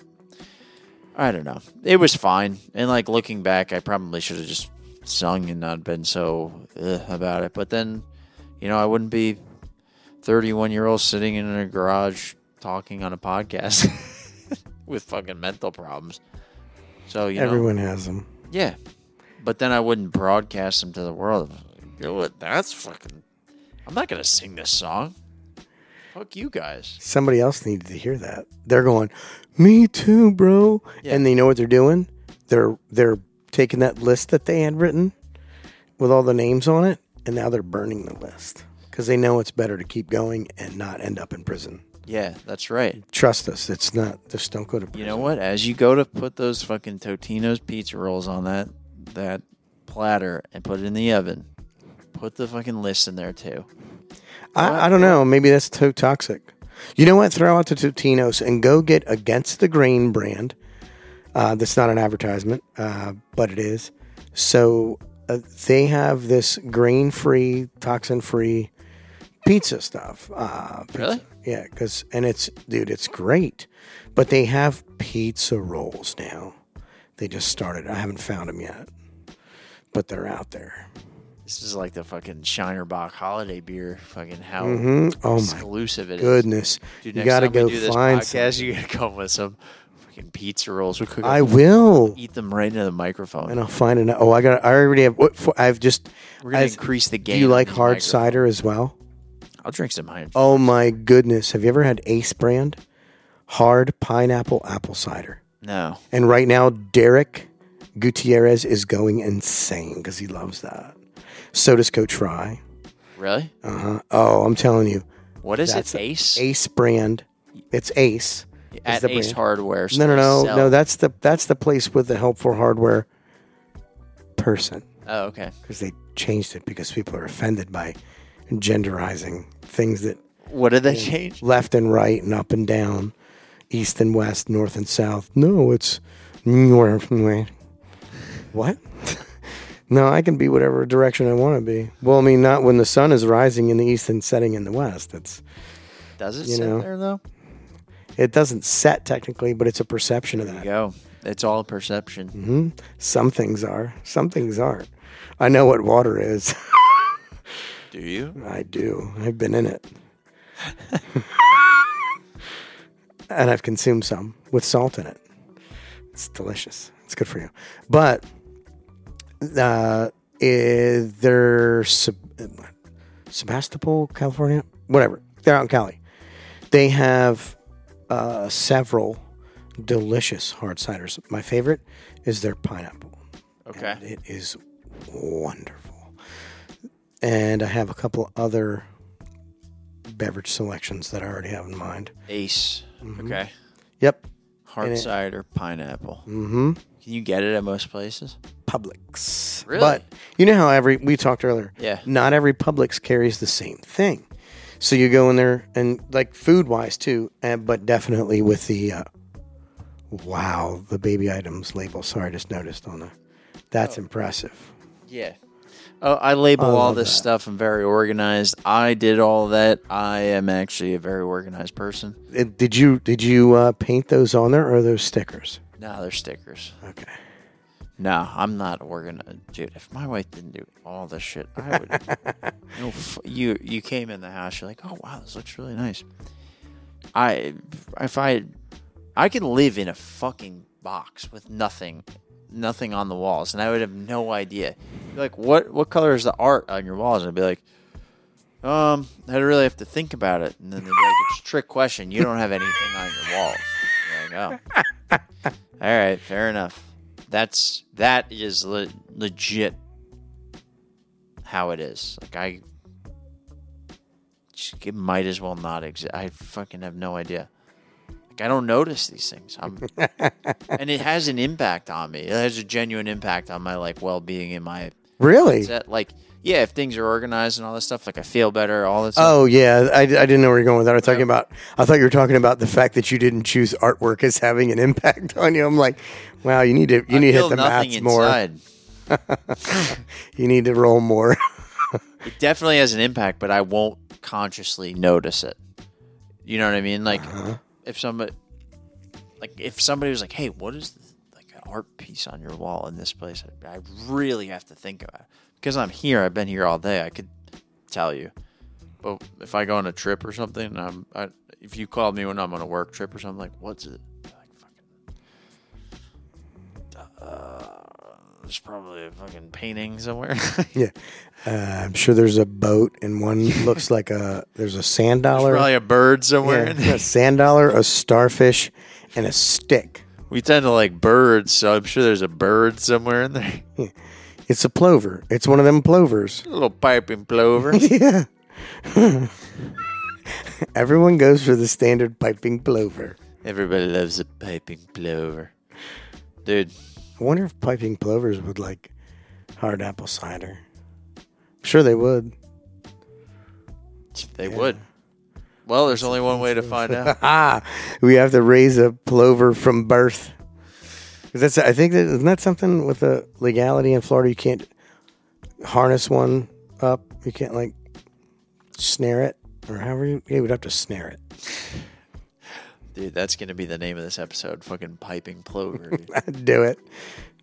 i don't know it was fine and like looking back i probably should have just sung and not been so ugh, about it but then you know i wouldn't be 31 year old sitting in a garage talking on a podcast [LAUGHS] with fucking mental problems so you know Everyone has them. yeah but then i wouldn't broadcast them to the world what that's fucking i'm not gonna sing this song fuck you guys Somebody else needed to hear that. They're going, "Me too, bro." Yeah. And they know what they're doing. They're they're taking that list that they had written with all the names on it, and now they're burning the list because they know it's better to keep going and not end up in prison. Yeah, that's right. Trust us, it's not. Just don't go to prison. You know what? As you go to put those fucking Totino's pizza rolls on that that platter and put it in the oven, put the fucking list in there too. I, I don't know. Maybe that's too toxic. You know what? Throw out the Totinos and go get Against the Grain brand. Uh, that's not an advertisement, uh, but it is. So uh, they have this grain-free, toxin-free pizza stuff. Uh, pizza. Really? Yeah, because and it's dude, it's great. But they have pizza rolls now. They just started. I haven't found them yet, but they're out there. This is like the fucking Shiner Bock holiday beer. Fucking how hmm Oh my exclusive it is. goodness! Dude, you got to go find some. You gotta come with some fucking pizza rolls. We cook. I will. eat them right into the microphone. And I'll find it. Oh, I got. I already have. I've just. We're gonna I've- increase the gain. Do you like hard microphones. cider as well? I'll drink some hard. Oh my goodness! Have you ever had Ace brand hard pineapple apple cider? No, And right now, Derek Gutierrez is going insane because he loves that. So does Coach Fry. really? Uh huh. Oh, I'm telling you, What is it? Ace Ace brand. It's Ace. at Ace brand. Hardware. No, no, no, sell- no. That's the that's the place with the helpful hardware person. Oh, okay. because they changed it because people are offended by genderizing things that What did they change? left and right and up and down, east and west, north and south. No, it's north and west. What? [LAUGHS] no, I can be whatever direction I want to be. Well, I mean, not when the sun is rising in the east and setting in the west. It's Does it You sit know. there though? it doesn't set technically, but it's a perception of There you that. go. It's all perception. hmm Some things are, some things aren't. I know what water is. [LAUGHS] Do you? I do. I've been in it. [LAUGHS] and I've consumed some with salt in it. It's delicious. It's good for you. But uh, is they're Seb- Sebastopol, California, whatever. They're out in Cali. They have uh, several delicious hard ciders. My favorite is their pineapple. Okay. It is wonderful. And I have a couple other beverage selections that I already have in mind. Ace. Okay. Yep. Hard it- cider, pineapple. Mm-hmm. Can you get it at most places? Publix. Really? But you know how every we talked earlier. Yeah. Not every Publix carries the same thing. So you go in there and like food wise too, and but definitely with the uh, wow the baby items label. Sorry, I just noticed on there. That's impressive. Yeah. Oh, I label I all this that. stuff. I'm very organized. I did all that. I am actually a very organized person. Did you did you uh, paint those on there or are those stickers? No, they're stickers. Okay. No, I'm not organized, dude. If my wife didn't do all this shit, I would. [LAUGHS] no, f- you you came in the house. You're like, oh wow, this looks really nice. I if I I can live in a fucking box with nothing, nothing on the walls, and I would have no idea. Like, what what color is the art on your walls? And I'd be like, um, I'd really have to think about it. And then they'd be like, it's a trick question. You don't have anything on your walls. You're like, oh. [LAUGHS] All right, fair enough. That's that is le- legit how it is. Like I just, it might as well not exist. I fucking have no idea. I don't notice these things. I'm, [LAUGHS] and it has an impact on me. It has a genuine impact on my like well being in my Really? set. Like yeah, if things are organized and all this stuff, like I feel better. All stuff. Oh yeah, I, I didn't know where you're going with that. I was talking about. I thought you were talking about the fact that you didn't choose artwork as having an impact on you. I'm like, wow, you need to you I need to hit the mats more. [LAUGHS] You need to roll more. [LAUGHS] It definitely has an impact, but I won't consciously notice it. You know what I mean? Like Uh-huh. If somebody, like if somebody was like, "Hey, what is this, like an art piece on your wall in this place?" I, I really have to think about it because I'm here. I've been here all day. I could tell you, but if I go on a trip or something, I'm, I, if you called me when I'm on a work trip or something, like, what's it? Like fucking. Uh, there's probably a fucking painting somewhere. [LAUGHS] yeah, uh, I'm sure there's a boat and one [LAUGHS] looks like a there's a sand There's dollar, probably a bird somewhere yeah, in there. a sand dollar, a starfish, and a stick. We tend to like birds, so I'm sure there's a bird somewhere in there. [LAUGHS] It's a plover. It's one of them plovers. A little piping plover. [LAUGHS] Yeah. Everyone goes for the standard piping plover. Everybody loves a piping plover. Dude, I wonder if piping plovers would like hard apple cider. Sure they would. they would. Well, there's only one way to [LAUGHS] find out. Ah, [LAUGHS] we have to raise a plover from birth. That's I think that isn't that something with the legality in Florida. You can't harness one up. You can't like snare it or however you. Yeah, we'd have to snare it. [LAUGHS] Dude, that's going to be the name of this episode. Fucking piping plover. Do it.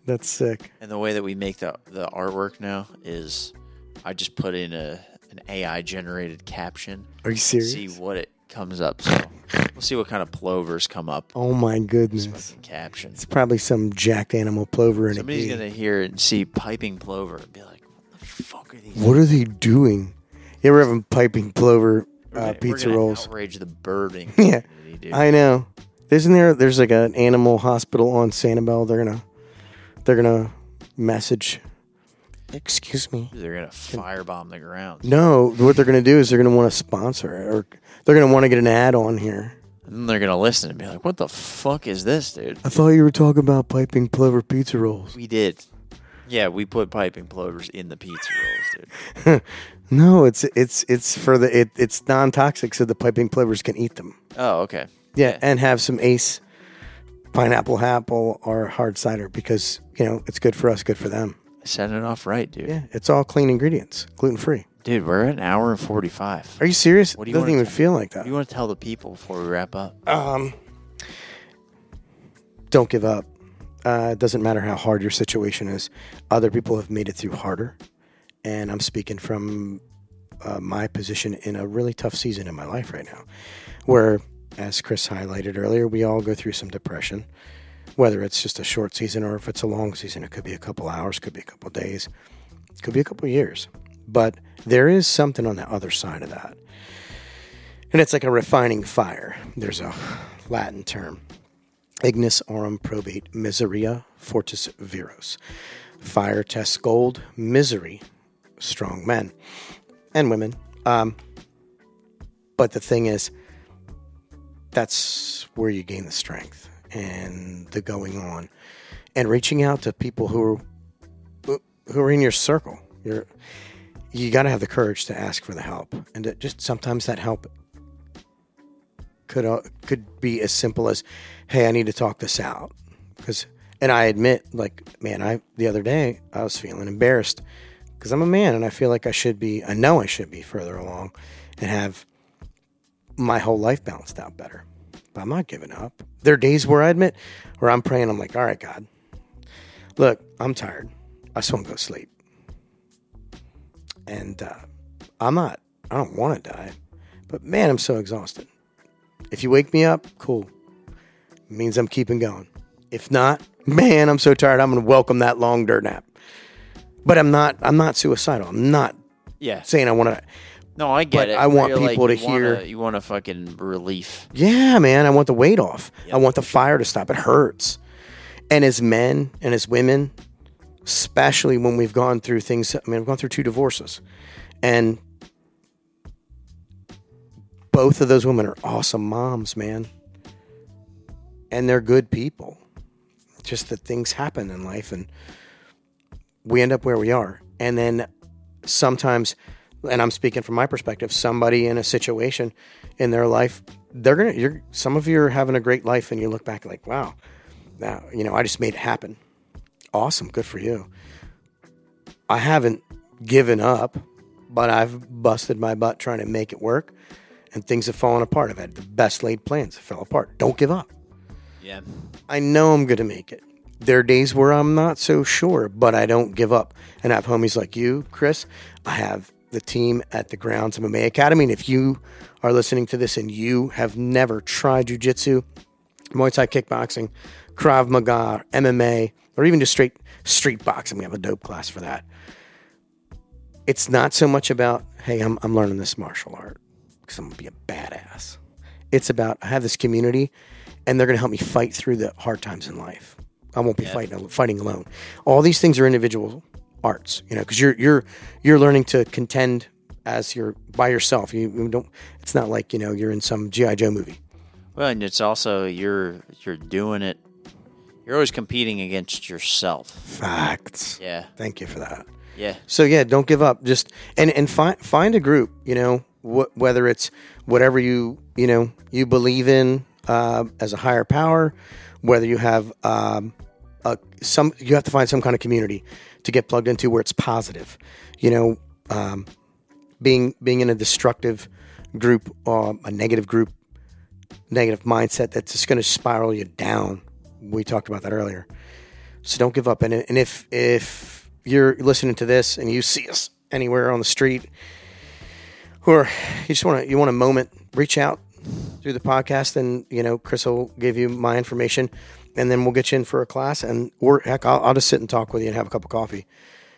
That's sick. and the way that we make the, the artwork now is I just put in a an AI generated caption. Are you serious? See what it comes up. So we'll see what kind of plovers come up. Oh my goodness! Caption. It's probably some jacked animal plover in Somebody's a gonna hear it and see piping plover and be like, "What the fuck are these?" What are they doing? You ever having piping plover uh, gonna- pizza rolls? Outrage the birding. [LAUGHS] Yeah. I know. Isn't there? There's like an animal hospital on Sanibel. They're gonna, they're gonna message. Excuse me. They're gonna firebomb the ground. No, what they're gonna do is they're gonna want to sponsor it, or they're gonna want to get an ad on here. And then they're gonna listen and be like, "What the fuck is this, dude?" I thought you were talking about piping plover pizza rolls. We did. Yeah, we put piping plovers in the pizza rolls, dude. [LAUGHS] No, it's it's it's for the it, it's non toxic, so the piping plovers can eat them. Oh, okay. Yeah, and have some Ace pineapple apple or hard cider because you know it's good for us, good for them. Setting it off right, dude. Yeah, it's all clean ingredients, gluten free. Dude, we're at an hour and forty-five. Are you serious? What do you doesn't even feel like that. you want to tell the people before we wrap up? Um, don't give up. Uh, it doesn't matter how hard your situation is. Other people have made it through harder, and I'm speaking from uh, my position in a really tough season in my life right now, where, as Chris highlighted earlier, we all go through some depression. Whether it's just a short season or if it's a long season, it could be a couple hours, could be a couple days, could be a couple years. But there is something on the other side of that. And it's like a refining fire. There's a Latin term ignis aurum probate miseria fortis viros. Fire tests gold, misery, strong men and women. Um, but the thing is, that's where you gain the strength and the going on and reaching out to people who are, who are in your circle. You're, you got to have the courage to ask for the help. And just sometimes that help could uh, could be as simple as, "Hey, I need to talk this out," because and I admit, like, man, I the other day I was feeling embarrassed because I'm a man and I feel like I should be, I know I should be further along and have my whole life balanced out better. But I'm not giving up. There are days where I admit, where I'm praying, I'm like, all right, God, look, I'm tired. I just want to go to sleep. And uh, I'm not, I don't want to die, but man, I'm so exhausted. If you wake me up, cool. It means I'm keeping going. If not, man, I'm so tired. I'm going to welcome that long dirt nap. But I'm not. I'm not suicidal. I'm not Yeah. saying I want to. No, I get But it. I want You're people you to hear- wanna- You want a fucking relief. Yeah, man. I want the weight off. I want the fire to stop. It hurts. And as men and as women, especially when we've gone through things. I mean, I've gone through two divorces, and both of those women are awesome moms, man. And they're good people. Just that things happen in life, and we end up where we are. And then sometimes, and I'm speaking from my perspective, somebody in a situation in their life, they're gonna. You're some of you are having a great life, and you look back like, wow, now you know I just made it happen. Awesome, good for you. I haven't given up, but I've busted my butt trying to make it work, and things have fallen apart. I've had the best laid plans that fell apart. Don't give up. Yeah. I know I'm going to make it. There are days where I'm not so sure, but I don't give up. And I have homies like you, Chris. I have the team at the Grounds of MMA Academy. And if you are listening to this and you have never tried jujitsu, Muay Thai kickboxing, Krav Maga, MMA, or even just straight street boxing, we have a dope class for that. It's not so much about, hey, I'm, I'm learning this martial art because I'm going to be a badass. It's about, I have this community and they're going to help me fight through the hard times in life. I won't be fighting fighting alone. All these things are individual arts. You know, because you're you're you're learning to contend as you're by yourself. You, you don't. It's not like you know you're in some GI Joe movie. Well, and it's also you're you're doing it. You're always competing against yourself. Facts. Yeah, Thank you for that. yeah, So yeah, don't give up. Just and and find find a group. You know, wh- whether it's whatever you you know you believe in uh, as a higher power, whether you have um, a, some you have to find some kind of community to get plugged into where it's positive. You know, um, being being in a destructive group or a negative group, negative mindset that's just going to spiral you down. We talked about that earlier. So don't give up. And, and if if you're listening to this and you see us anywhere on the street, or you just want to you want a moment, reach out through the podcast, and you know Chris will give you my information, and then we'll get you in for a class, and or heck, I'll, I'll just sit and talk with you and have a cup of coffee,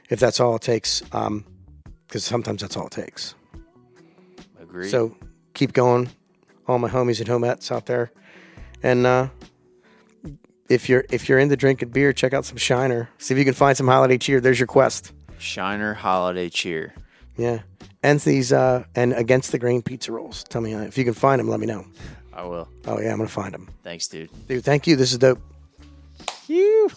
if that's all it takes. Um, because sometimes that's all it takes. agree. So keep going, all my homies and homettes out there, and uh, if you're if you're into drinking beer, check out some Shiner. See if you can find some holiday cheer. There's your quest. Shiner holiday cheer. Yeah, and these uh, and against the grain pizza rolls. Tell me uh, if you can find them. Let me know. I will. Oh yeah, I'm gonna find them, Thanks, dude. dude. Thank you. This is dope you.